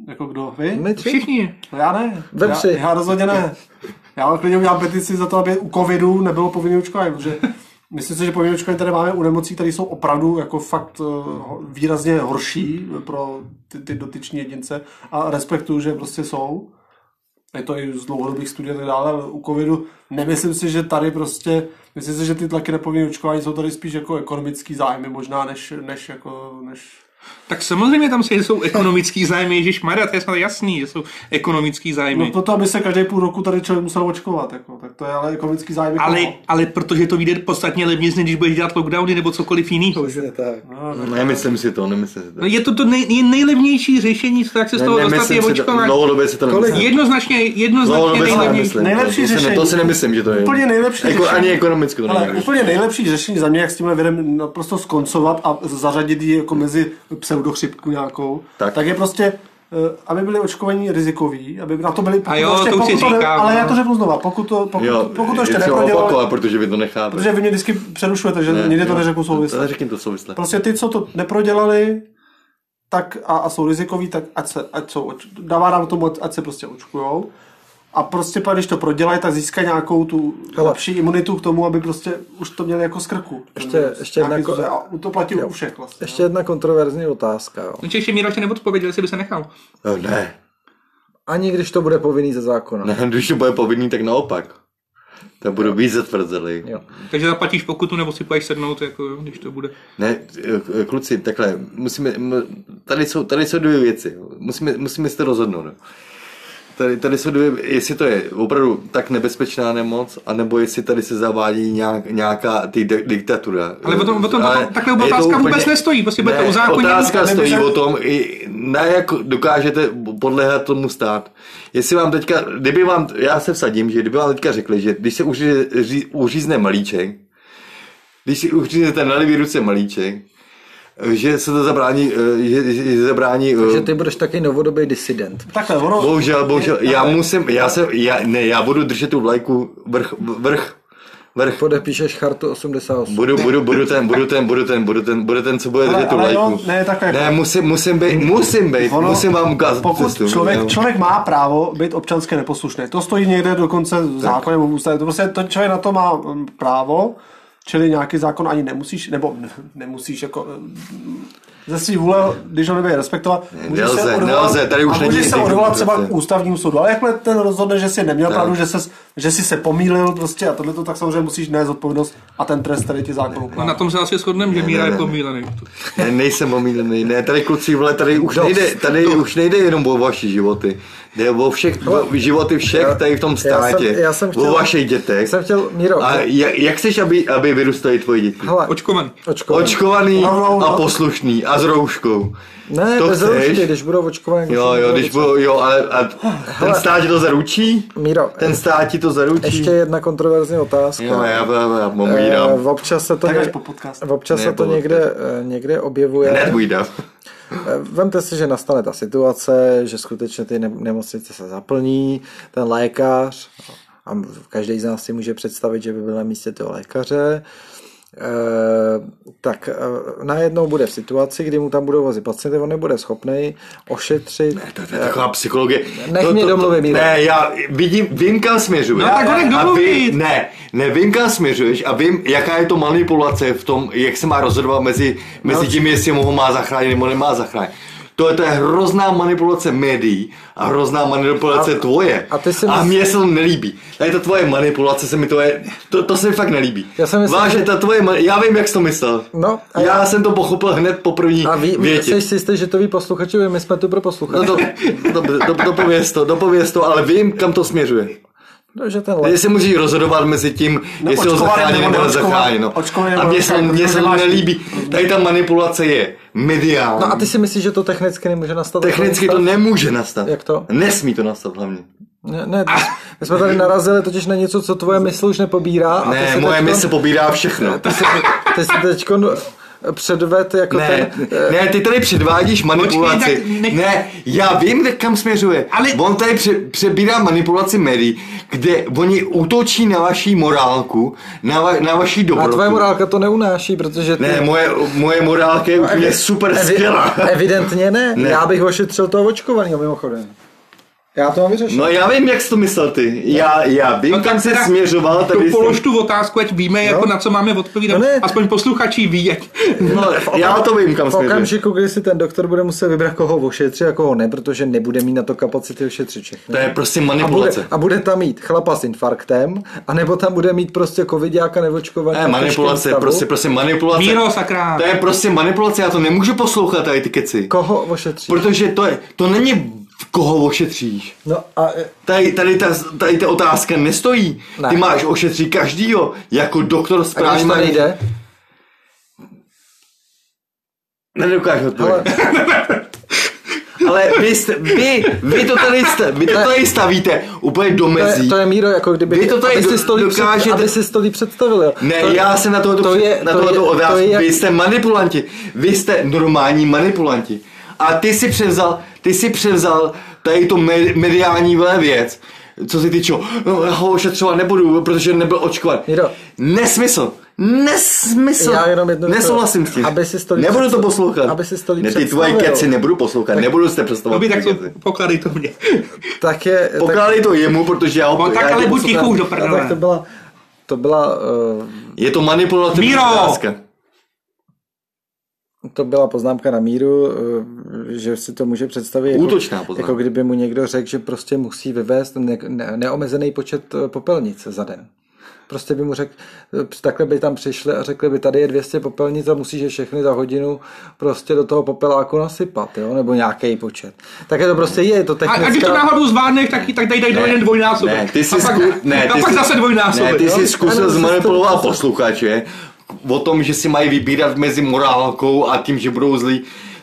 Jako kdo? Vy? My tři? Všichni. No já ne. Ve já, tři. já rozhodně ne. Já klidně udělám petici za to, aby u covidu nebylo povinné očkování, protože myslím si, že povinné očkování tady máme u nemocí, které jsou opravdu jako fakt eh, výrazně horší pro ty, ty dotyční jedince a respektuju, že prostě jsou. Je to i z dlouhodobých studií a tak dále, ale u covidu nemyslím si, že tady prostě, myslím si, že ty tlaky na očkování jsou tady spíš jako ekonomický zájmy možná, než, než jako, než Tak samozřejmě tam se jsou ekonomický zájmy, Ježíš Maria, to je snad jasný, že jsou ekonomický zájmy. No proto, aby se každý půl roku tady člověk musel očkovat, jako, tak to je ale ekonomický zájem. ale, koho? ale protože to vyjde podstatně levněji, než když budeš dělat lockdowny nebo cokoliv jiného. Že? Tak. No, Nemyslím si to, nemyslím si to. No je to to nej, je nejlevnější řešení, co tak se z toho dostat je to, očkování. dlouhodobě si to nemyslím. Jednoznačně, jednoznačně to nejlevnější. nemyslím. Nejlepší to, to, řešení. ne- to si nemyslím, že to je. Úplně nejlepší jako, řešení. Ani ekonomicky to Ale úplně nejlepší řešení za mě, jak s tímhle vědem naprosto skoncovat a zařadit ji jako mezi pseudochřipku nějakou, Tak. tak, je prostě, eh, aby byli očkovaní rizikoví, aby na to byli... pokud jo, ještě, to už si pokud ne, říkám, ale no. já to řeknu znova, pokud to, pokud, Jo, pokud to ještě je neprodělali, opakovat, protože vy to nechápete. protože vy mě vždycky přerušujete, že Ne, nikdy to jo. neřeknu souvisle. Ale řekni to souvisle. Prostě ty, co to neprodělali, tak a, a jsou rizikoví, tak ať se, ať jsou, dává nám tomu, ať se prostě očkujou. A prostě pak, když to prodělají, tak získají nějakou tu Hele. lepší imunitu k tomu, aby prostě už to měli jako z krku. Ještě- ještě jedna ko-. A to platí u všech vlastně. Ještě jedna kontroverzní otázka. Jo. No, ještě Míro ještě neodpověděl, jestli by se nechal. No, ne, Ani když to bude povinný ze zákona. ne, když to bude povinný, tak naopak. Tak budu víc zatvrzelý. Jo. Takže zaplatíš pokutu nebo si půjdeš sednout, jako, jo, když to bude. Ne, eh, kluci, takhle, musíme, tady jsou, tady jsou dvě věci. Musíme, musíme si to rozhodnout. Tady, tady jsou dvě, jestli to je opravdu tak nebezpečná nemoc, anebo jestli tady se zavádí nějak, nějaká ty di- diktatura. Ale o tom- o tom- Ale takhle je to otázka vůbec nestojí, prostě bude to ne, uzákonění. Otázka Nebo stojí se- o tom, i na jak dokážete podléhat tomu stát. Jestli vám teďka, kdyby vám, já se vsadím, že kdyby vám teďka řekli, že když se uří, ří- uřízne malíček, když si uříznete na levý ruce malíček, že se to zabrání, eh, že, že zabrání eh, Že ty budeš taky novodobý disident. Takhle, ono... Bohužel, bohužel, já musím, já se, já, ne, já budu držet tu vlajku vrch, vrch, vrch. Podepíšeš chartu 88. Budu, budu, budu ten, budu ten, budu ten, budu ten, budu ten, co bude Ale- držet tu ale vlajku. jo, ne, takhle. Ne, musím, musím být, musím být, Ono- musím vám ukázat Pokud cestu. člověk, jo. člověk má právo být občansky neposlušný, to stojí někde dokonce v zákoně nebo v ústavě, to prostě to člověk na to má mm, právo, čili nějaký zákon ani nemusíš, nebo [laughs] nemusíš jako mm, ze svý vůle, když ho nebude respektovat, můžeš Nelze, se odvolat, nelze, tady už a není můžeš se odvolat třeba demokracie. k ústavnímu soudu, ale jakmile ten rozhodne, že jsi neměl pravdu, že, ses, že jsi se pomýlil prostě a tohle, tak samozřejmě musíš nést odpovědnost a ten trest, který ti zákon ukládá. na tom se asi shodneme, že Míra ne, je ne. pomílený. Ne, nejsem omílený, ne, tady kluci, vole, tady už nejde, tady už nejde jenom o vaši životy. Jde o všech, o životy všech tady v tom Já státě. jsem- já jsem o chtěl- vašich dětech. jsem chtěl, Míro, a jak, jak chceš, aby, aby vyrůstaly tvoje děti? hele, Očkovaný. očkovaný. Očkovaný Rovnou, a no. poslušný a s rouškou. Ne, to bez chceš? roušky, když budou očkovaní. Jo, jo, když budou, jo, ale a ten stát ti to zaručí? Míro, Ten stát ti to zaručí? ještě jedna kontroverzní otázka. Jo, já, já, já mám Eh, jídám. občas se to, Tak až ně- po podcastu. občas Ne, se to někde, eh, někde objevuje. Hned. Eh, Vemte si, že nastane ta situace, že skutečně ty ne- nemocnice se zaplní, ten lékař, a každý z nás si může představit, že by byl na místě toho lékaře, tak eh, najednou bude v situaci, kdy mu tam budou vozit pacienty, on nebude schopný ošetřit. To je taková psychologie. Nech mě domluvit. Ne, já vidím, vím, kam směřuješ. No tak nech A domluvit. ne, ne, vím, kam směřuješ a vím, jaká je to manipulace v tom, jak se má rozhodovat mezi, mezi tím, jestli mu ho má zachránit nebo nemá zachránit. To je, to je hrozná manipulace médií a hrozná manipulace A- tvoje. a ty si a mně se to nelíbí. Tady ta tvoje manipulace se mi to je, to, to se mi fakt nelíbí. Já jsem myslel, Vážně, že- ta tvoje, já vím, jak jsi to myslel. No, a já, já- jsem to pochopil hned po první A ví, větě. jsi si jistý, že to ví posluchači, my jsme tu pro No posluchače. to, to, to, dopověz to, dopověz to, ale vím, kam to směřuje. No, že ten lékař, Jestli musí rozhodovat mezi tím, No, jestli ho zachrání nebo nezachrání. No. A mně se, mně se to nelíbí. Tady ta manipulace je mediální. No a ty si myslíš, že to technicky nemůže nastat? Technicky to nemůže nastat. Jak to? Nesmí to nastat hlavně. Ne, ne, my jsme tady narazili totiž na něco, co tvoje mysl už nepobírá. A Ne, moje teďkon- mysl pobírá všechno. Ty si, ty si teď předved jako Ne, ten... eh, ne, ty tady předvádíš manipulaci. tak nech- Ne, já vím, kde- kam směřuje. Ale- On tady pře- přebírá manipulaci médií, kde oni útočí na vaší morálku, na, va- na vaší A dobrotu. tvoje morálka to neunáší, protože ty... Ne, moje, moje morálka je úplně evi- super evi- skvělá. Evidentně ne. Ne. Já bych ošetřil toho očkovaného mimochodem. Já to mám vyřešit. No já vím, jak jsi to myslel ty. Já, já vím, No no, kam jsi teda směřoval. Tu Tady polož tu otázku, ať víme, jako na co máme odpovídat. No ne. Aspoň posluchači ví, ať... no, [laughs] já to vím, kam v směřuješ. okamžiku, kdy si ten doktor bude muset vybrat, koho ošetřit a koho ne, protože nebude mít na to kapacity ošetřit všechny. To je prostě a bude, manipulace. a bude tam mít chlapa s infarktem, anebo tam bude mít prostě covidiáka neočkovaný. Ne, v manipulace, prostě, prostě manipulace. Míro, sakra. To je prostě manipulace, já to nemůžu poslouchat tady ty keci. Koho ošetří? Protože to, je, to není koho ošetříš. No a e, Tady, tady, ta, tady ta otázka nestojí. Ne. Ty máš ošetřit každýho, jako doktor a když správně. to nejde? Nedokážu odpovědět. [laughs] Ale vy, jste, vy, vy, to tady, jste, vy to tady stavíte úplně do To je, mezí. to je Míro, jako kdyby, Vy to tady aby do- si to líp před- dokážete- aby si to líp představil. Ne, to, já se na tohoto, to to je- na to je- otázku. to je Vy jste manipulanti. Vy jste normální manipulanti. A ty si převzal, ty si převzal tady tu me- mediální věc, co se týče, no, já ho ošetřovat nebudu, protože nebyl očkovat. Míro. Nesmysl. Nesmysl. Já jenom jednu- Nesouhlasím s tím. aby si to nebudu to poslouchat. aby si to ne, ty tvoje keci nebudu poslouchat. Nebudu jste představovat. Dobrý, tak to pokládej to mě. [laughs] tak je... tak, Pokládej to jemu, protože já ho... No, tak ale buď ticho už do no, tak prdele. to byla... To byla, uh, Je to manipulativní Míro! otázka. To byla poznámka na míru, uh, že si to může představit jako, Útočná poznámka. jako kdyby mu někdo řekl, že prostě musí vyvést ne, ne, neomezený počet eh, popelnic za den. Prostě by mu řekl, takhle by tam přišli a řekli by, tady je 200 popelnic a musíš je všechny za hodinu prostě do toho popeláku nasypat, jo? nebo nějaký počet. Tak je to prostě je, je to A, technická... a když to náhodou zvládneš, tak, tak dej, dej jeden dvojnásobek. Ne, ty jsi a pak, zku... ne, a ty pak jsi... zase dvojnásobek. Ne, ty jsi zkusil zmanipulovat posluchače o tom, že si mají vybírat mezi morálkou a tím, že budou zlí.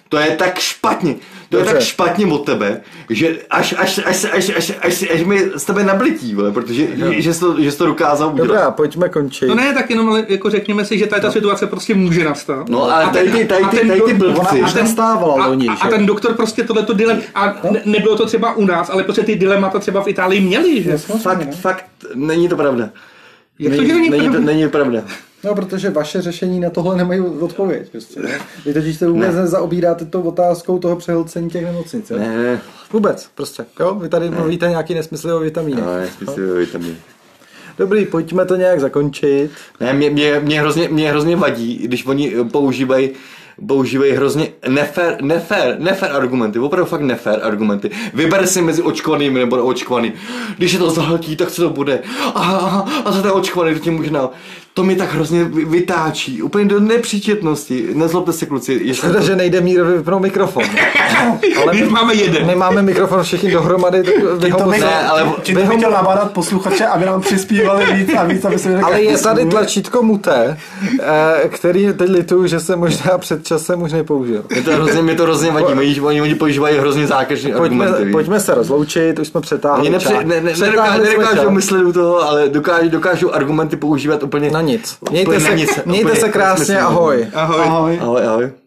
To je tak špatně. To Dobře. je tak špatně od tebe, že až, až, až, až, až, až, až mi z tebe nablití, vole, protože že, že, jsi to, že jsi to dokázal udělat. Dobrá, pojďme končit. No ne, tak jenom ale jako řekněme si, že tady ta situace prostě může nastat. No ale A tady ty, tady a ty, ten tady ty blbci. Ona už nastávala a, loni, a, a ten doktor prostě tohleto dilem, a ne, nebylo to třeba u nás, ale prostě ty dilemata třeba v Itálii měli, že? Fakt, fakt, není to pravda. Jak to, že Není, není není, to, není pravda. No, protože vaše řešení na tohle nemají odpověď. Prostě, ne? Vy totiž se vůbec Ne. nezaobíráte tou otázkou toho přehlcení těch nemocnic. jo? Ne, ne, Vůbec, prostě. Jo? Vy tady mluvíte nějaký nesmysly o vitamínech. no, ne, smysl, vitamin. Dobrý, pojďme to nějak zakončit. Ne, mě, mě, mě, hrozně, mě hrozně vadí, když oni používají používají hrozně nefér, nefér, nefér argumenty, opravdu fakt nefér argumenty. Vyber si mezi očkovanými nebo neočkovanými. Když je to zahltí, tak co to bude? Aha, aha, a za ten očkovaný, to tě možná. To mě tak hrozně vy- vytáčí, úplně do nepříčetnosti. Nezlobte se kluci, jestli Škoda, že nejde Mírovi vypnout mikrofon. [laughs] Ale my máme jeden. My máme mikrofon všichni dohromady, tak vy ho To Ne, ale- Tím to chtěl nabádat posluchače, aby nám přispívali víc a víc, aby se mi Ale je tady tlačítko muté, eh, který teď lituju, že se možná před časem už nepoužil. mě to hrozně, mě to hrozně vadí. Oni, oni, oni používají hrozně zákeřní Pojďme, argumenty. pojďme se rozloučit, už jsme přetáhli Oni nepři, čas. ne, ne, Přetáhli nedokážou, jsme nedokážou čas. myslet u toho, ale dokážou, dokážou argumenty používat úplně Na nic. Mějte se, nic, mějte se krásně, ahoj. Ahoj. Ahoj. Ahoj, ahoj.